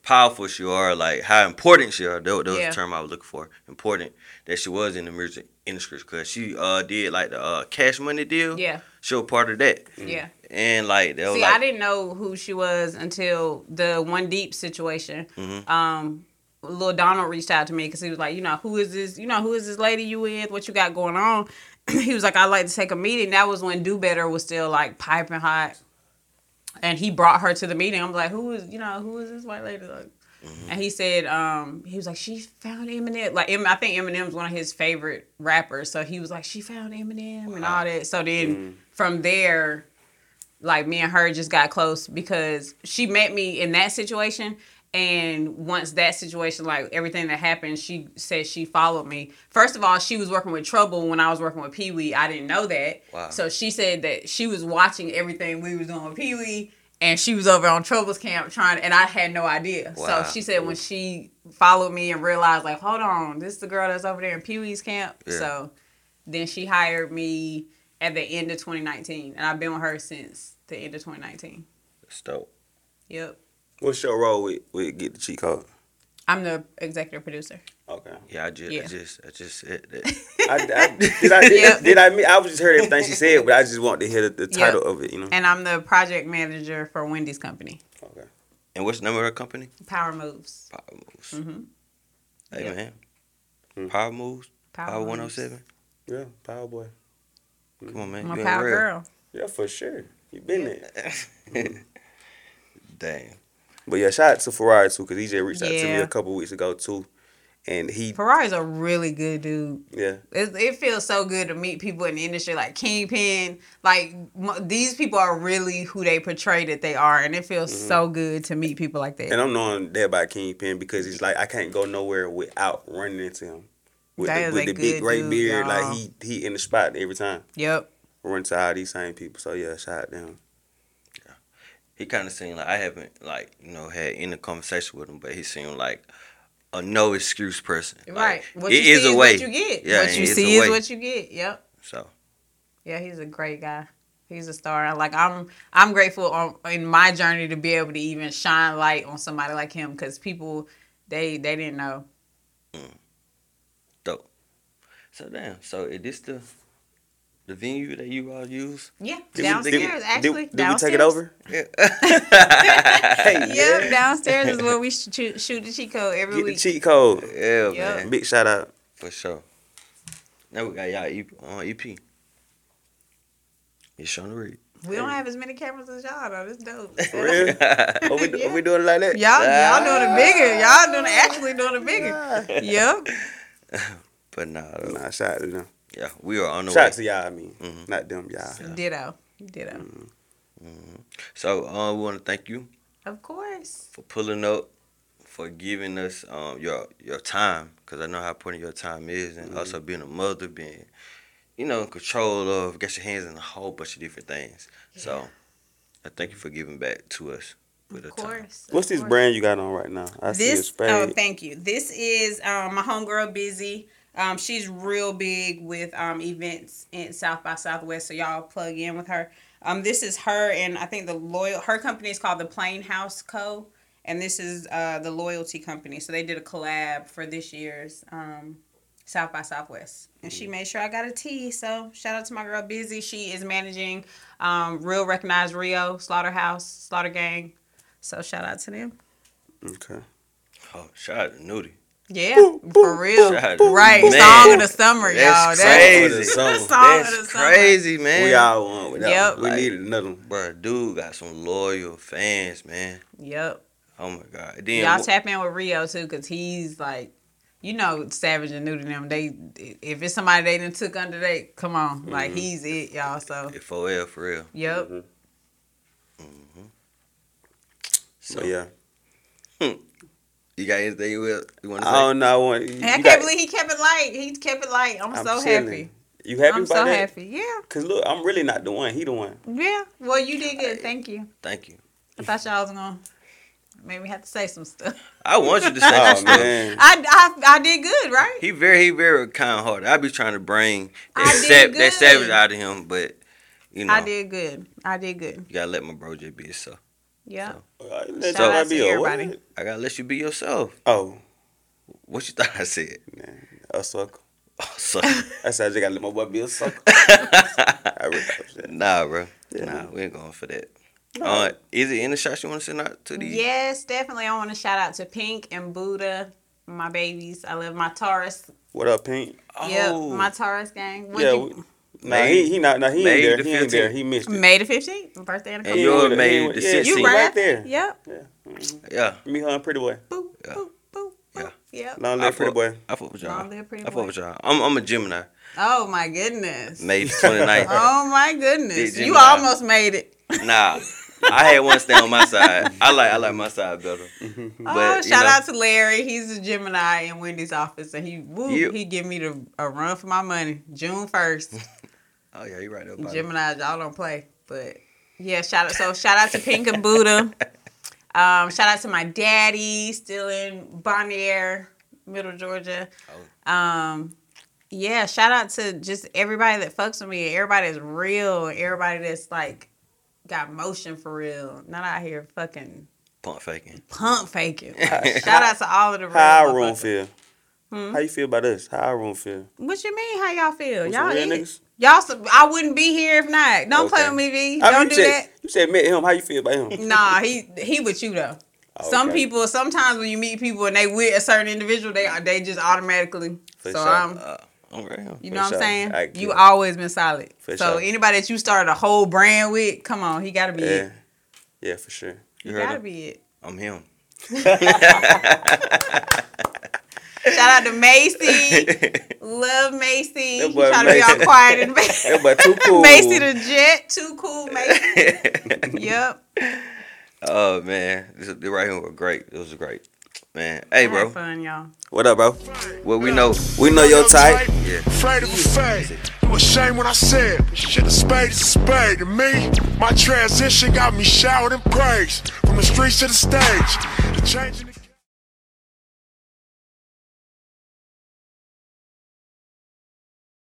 Speaker 4: powerful she are, like how important she are. That, that was
Speaker 3: Yeah.
Speaker 4: the term I was looking for. Important that she was in the music industry because she uh did like the uh, Cash Money deal.
Speaker 3: Yeah.
Speaker 4: She was part of that,
Speaker 3: Yeah.
Speaker 4: And like they
Speaker 3: See,
Speaker 4: like,
Speaker 3: I didn't know who she was until the One Deep situation.
Speaker 4: Mhm.
Speaker 3: Um, Lil Donald reached out to me because he was like, you know, who is this? You know, who is this lady you with? What you got going on? <clears throat> he was like, I'd like to take a meeting. That was when Do Better was still like piping hot, and he brought her to the meeting. I'm like, who is, you know, who is this white lady? Like, and he said, um, he was like, she found Eminem. Like, I think Eminem's one of his favorite rappers. So he was like, she found Eminem and all that. So then from there, like me and her just got close because she met me in that situation and once that situation like everything that happened she said she followed me first of all she was working with trouble when i was working with pee-wee i didn't know that
Speaker 4: Wow.
Speaker 3: so she said that she was watching everything we was doing with pee-wee and she was over on trouble's camp trying and i had no idea
Speaker 4: Wow.
Speaker 3: so she said when she followed me and realized like hold on this is the girl that's over there in pee-wee's camp
Speaker 4: Yeah.
Speaker 3: so then she hired me at the end of 2019 and i've been with her since the end of 2019
Speaker 4: That's dope.
Speaker 3: yep
Speaker 2: What's your role with with get the cheat code?
Speaker 3: i'm the executive producer
Speaker 2: Okay.
Speaker 4: Yeah, I just, I just, I just said that. <laughs>
Speaker 2: I, I, did I did,
Speaker 3: Yep.
Speaker 2: did I mean, I was just heard everything she said, but I just want to hear the, the
Speaker 3: Yep.
Speaker 2: title of it. You know.
Speaker 3: and i'm the project manager for wendy's company
Speaker 2: Okay.
Speaker 4: and what's the name of her company?
Speaker 3: power moves
Speaker 4: Power Moves.
Speaker 3: mm-hmm.
Speaker 4: Hey
Speaker 3: Yeah.
Speaker 4: man,
Speaker 2: Mm.
Speaker 4: Power Moves.
Speaker 3: power,
Speaker 4: Power 107.
Speaker 2: Yeah, Power Boy.
Speaker 4: Come on, man.
Speaker 3: i'm
Speaker 4: you
Speaker 3: a
Speaker 4: ain't
Speaker 3: power
Speaker 4: real.
Speaker 3: girl
Speaker 2: Yeah, for sure. You been there. <laughs>
Speaker 4: Dang.
Speaker 2: But yeah, shout out to Ferrari too, because he just reached out to me a couple weeks ago too. and he
Speaker 3: Ferrari's a really good dude.
Speaker 2: yeah.
Speaker 3: It, it feels so good to meet people in the industry like Kingpin. Like m- these people are really who they portray that they are, and it feels
Speaker 2: Mm-hmm.
Speaker 3: so good to meet people like that.
Speaker 2: And I'm knowing that about Kingpin because he's like I can't go nowhere without running into him. With
Speaker 3: That
Speaker 2: the,
Speaker 3: is
Speaker 2: with
Speaker 3: a
Speaker 2: the big
Speaker 3: good
Speaker 2: gray
Speaker 3: dude,
Speaker 2: beard,
Speaker 3: y'all.
Speaker 2: like he he in the spot every time.
Speaker 3: Yep.
Speaker 2: Run to all these same people. So yeah, shout out to him.
Speaker 4: he kind of seemed like I haven't like you know had any conversation with him, but he seemed like a no excuse person. Like,
Speaker 3: Right. What
Speaker 4: it
Speaker 3: you
Speaker 4: is
Speaker 3: see
Speaker 4: a
Speaker 3: is
Speaker 4: way.
Speaker 3: what you get.
Speaker 4: Yeah,
Speaker 3: what
Speaker 4: and
Speaker 3: you
Speaker 4: it's a
Speaker 3: see is what you get. Yep.
Speaker 4: So
Speaker 3: Yeah, he's a great guy. He's a star. Like I'm, I'm grateful on in my journey to be able to even shine light on somebody like him because people, they they didn't know. Mm.
Speaker 4: dope. So damn. So is this the the venue that you all use?
Speaker 3: Yeah,
Speaker 2: Did we-
Speaker 3: downstairs
Speaker 2: did,
Speaker 3: actually.
Speaker 2: Did, did we take it over? <laughs>
Speaker 4: Yeah. <laughs>
Speaker 3: Yep, downstairs is where we <laughs> shoot, shoot the cheat code every
Speaker 2: Get the
Speaker 3: week.
Speaker 2: cheat code.
Speaker 4: yeah,
Speaker 3: Yep.
Speaker 4: man.
Speaker 2: Big shout out.
Speaker 4: For sure. Now we got y'all EP, on EP. It's Shawna Reed.
Speaker 3: We don't have as many cameras as y'all though. It's dope.
Speaker 2: For real? Are we,
Speaker 3: Yeah.
Speaker 2: are we doing it like that?
Speaker 3: Y'all, y'all doing it ah. bigger. Y'all doing it, actually doing it bigger. Yep.
Speaker 4: But nah, though.
Speaker 2: Nah, shout out to them.
Speaker 4: Yeah, we are on the
Speaker 2: Shout
Speaker 4: way.
Speaker 2: out to y'all, I mean.
Speaker 4: Mhm.
Speaker 2: Not them, y'all.
Speaker 3: Ditto. Ditto.
Speaker 4: So uh, we want to thank you
Speaker 3: Of course.
Speaker 4: for pulling up, for giving us um your your time, because I know how important your time is, and also being a mother, being you know in control of, get your hands in a whole bunch of different things. So I thank you for giving back to us with
Speaker 3: Of
Speaker 4: the time.
Speaker 2: What's
Speaker 3: of
Speaker 2: this
Speaker 3: course.
Speaker 2: brand you got on right now? I see a
Speaker 3: this
Speaker 2: spade.
Speaker 3: oh thank you this is um, my homegirl busy um, she's real big with um, events in south by southwest so y'all plug in with her. Um, this is her and i think the loyal her company is called the plain house co. And this is uh, the loyalty company. So they did a collab for this year's um, south by southwest. And she made sure i got a tea so shout out to my girl busy. She is managing um, Real Recognize Rio slaughterhouse slaughter gang. So shout out to them.
Speaker 2: Okay.
Speaker 4: Oh, shout out to Nudie.
Speaker 3: Yeah, for real.
Speaker 4: Shout
Speaker 3: Right,
Speaker 4: Man,
Speaker 3: song of the summer,
Speaker 4: That's
Speaker 3: y'all.
Speaker 4: crazy.
Speaker 3: That's
Speaker 2: Song.
Speaker 3: song of the
Speaker 4: That's crazy, man.
Speaker 2: We all want with that.
Speaker 3: Yep.
Speaker 2: one. We
Speaker 4: Like-
Speaker 2: needed another one.
Speaker 4: Bruh, dude got some loyal fans, man.
Speaker 3: Yep.
Speaker 4: Oh my god. Then
Speaker 3: Y'all
Speaker 4: wh-
Speaker 3: tap in with Rio too, cause he's like, you know, Savage and New to them. They, if it's somebody they done took under they, come on, like
Speaker 4: Mm-hmm.
Speaker 3: he's it, y'all. So,
Speaker 4: If OL for real.
Speaker 3: yep.
Speaker 4: So
Speaker 2: But yeah. <laughs> Hmm.
Speaker 4: You got anything you, will- you want to
Speaker 2: I
Speaker 4: say?
Speaker 2: don't know. I want, you
Speaker 3: And I can't
Speaker 2: got-
Speaker 3: believe he kept it light. He kept it light. I'm,
Speaker 2: I'm
Speaker 3: so
Speaker 2: chilling.
Speaker 3: happy.
Speaker 2: You happy
Speaker 3: I'm
Speaker 2: about
Speaker 3: so
Speaker 2: that?
Speaker 3: happy. Yeah,
Speaker 2: Cause look, I'm really not the one. He the one.
Speaker 3: yeah. Well, you did good. Uh, thank you.
Speaker 4: Thank you.
Speaker 3: I thought y'all was gonna maybe have to say some stuff.
Speaker 4: I want you to say
Speaker 2: Oh
Speaker 4: that stuff.
Speaker 2: man.
Speaker 3: I, I, I did good, right?
Speaker 4: He very he very kind hearted. I be trying to bring that
Speaker 3: I
Speaker 4: sap, that savage out of him, but you know
Speaker 3: I did good. I did good.
Speaker 4: you gotta let my bro J be himself.
Speaker 3: Yeah.
Speaker 2: Let
Speaker 3: Shout
Speaker 2: y'all
Speaker 3: out
Speaker 2: be
Speaker 3: to
Speaker 2: a
Speaker 3: everybody.
Speaker 2: what?
Speaker 4: I gotta let you be yourself.
Speaker 2: Oh,
Speaker 4: What you thought I said?
Speaker 2: man, a sucker.
Speaker 4: Oh, so,
Speaker 2: I said I just gotta let my boy be a sucker. <laughs> I really
Speaker 4: nah, bro.
Speaker 2: Yeah.
Speaker 4: Nah, we ain't going for that. Uh, is it any shots you want to send out to these?
Speaker 3: Yes, definitely. I want to shout out to Pink and Buddha, my babies. I love my Taurus.
Speaker 2: What up, Pink?
Speaker 4: Oh,
Speaker 3: my Taurus gang. What'd
Speaker 2: yeah,
Speaker 3: you-
Speaker 2: we, nah,
Speaker 4: May-
Speaker 2: he he not nah, he
Speaker 4: May
Speaker 2: ain't
Speaker 4: the
Speaker 2: there. He ain't there. He missed it.
Speaker 3: May the 15th, my birthday in a
Speaker 4: And
Speaker 3: couple
Speaker 2: He
Speaker 4: yours
Speaker 3: weeks.
Speaker 2: ain't-
Speaker 4: May
Speaker 2: he ain't-
Speaker 4: the
Speaker 2: yeah,
Speaker 4: 16th.
Speaker 3: You
Speaker 2: right
Speaker 3: right
Speaker 2: there.
Speaker 3: Yep.
Speaker 4: Yeah, yeah.
Speaker 2: Me, her, and Pretty Boy.
Speaker 3: Boop,
Speaker 4: Yeah.
Speaker 3: boop, boop,
Speaker 4: Yeah.
Speaker 3: boop. Yep.
Speaker 2: Long
Speaker 4: I
Speaker 2: live Pretty Boy.
Speaker 4: I fuck with y'all.
Speaker 3: Long live Pretty
Speaker 4: I fuck with y'all. I'm, I'm a Gemini.
Speaker 3: Oh my goodness.
Speaker 4: May 29th. <laughs>
Speaker 3: Oh my goodness. You almost made it.
Speaker 4: Nah, I had one stay on my side. I like I like my side better. Mm-hmm.
Speaker 3: oh,
Speaker 4: But, you
Speaker 3: shout
Speaker 4: know.
Speaker 3: out to Larry. He's a Gemini in Wendy's office, and he woo,
Speaker 4: Yep.
Speaker 3: he give me the a run for my money. June first. <laughs>
Speaker 4: Oh yeah, you're right there. about it.
Speaker 3: Gemini, y'all don't play, but yeah, shout out. So shout out to Pink and Buddha. <laughs> Um, shout out to my daddy, still in Bonaire, Middle Georgia.
Speaker 4: Oh.
Speaker 3: Um, yeah, shout out to just everybody that fucks with me. Everybody that's real. Everybody that's like got motion for real. Not out here fucking
Speaker 4: Pump faking.
Speaker 3: pump faking. <laughs> shout out to all of the real.
Speaker 2: How our room feel?
Speaker 3: Hmm?
Speaker 2: How you feel about us? How our room feel?
Speaker 3: What you mean? How y'all feel?
Speaker 2: We
Speaker 3: Y'all
Speaker 2: some real niggas?
Speaker 3: Y'all, I wouldn't be here if not. Don't play with me, V.
Speaker 2: I mean,
Speaker 3: Don't
Speaker 2: you
Speaker 3: do
Speaker 2: said,
Speaker 3: that.
Speaker 2: You said met him. How you feel about him? <laughs>
Speaker 3: Nah, he he with you though. Some people, sometimes when you meet people and they with a certain individual, they they just automatically.
Speaker 2: For
Speaker 3: so
Speaker 2: sure.
Speaker 3: I'm,
Speaker 4: Uh, I'm right here.
Speaker 3: you
Speaker 2: For
Speaker 3: know what
Speaker 2: sure.
Speaker 3: I'm saying?
Speaker 2: I
Speaker 3: you
Speaker 2: get
Speaker 3: always been solid.
Speaker 2: For
Speaker 3: so
Speaker 2: sure.
Speaker 3: anybody that you started a whole brand with, come on, he got to be
Speaker 2: Yeah,
Speaker 3: it.
Speaker 2: yeah, for sure.
Speaker 3: He
Speaker 4: You heard
Speaker 3: got to
Speaker 4: him?
Speaker 3: be it.
Speaker 4: I'm him. <laughs> <laughs>
Speaker 3: Shout out to Macy. <laughs> Love Macy.
Speaker 2: That
Speaker 3: He
Speaker 2: boy
Speaker 3: trying to be all quiet in the
Speaker 2: That boy too <laughs> cool.
Speaker 3: Macy the Jet. Too cool, Macy. <laughs> yep.
Speaker 4: oh man, this the right here was great. It was great, man. Hey, bro,
Speaker 3: fun, y'all.
Speaker 2: What up, bro?
Speaker 4: well we know.
Speaker 2: We know your type.
Speaker 4: Yeah.
Speaker 1: Afraid of a fade. It was shame when I said, shit, a spade is a spade. To me, my transition got me showered in praise. From the streets to the stage. The change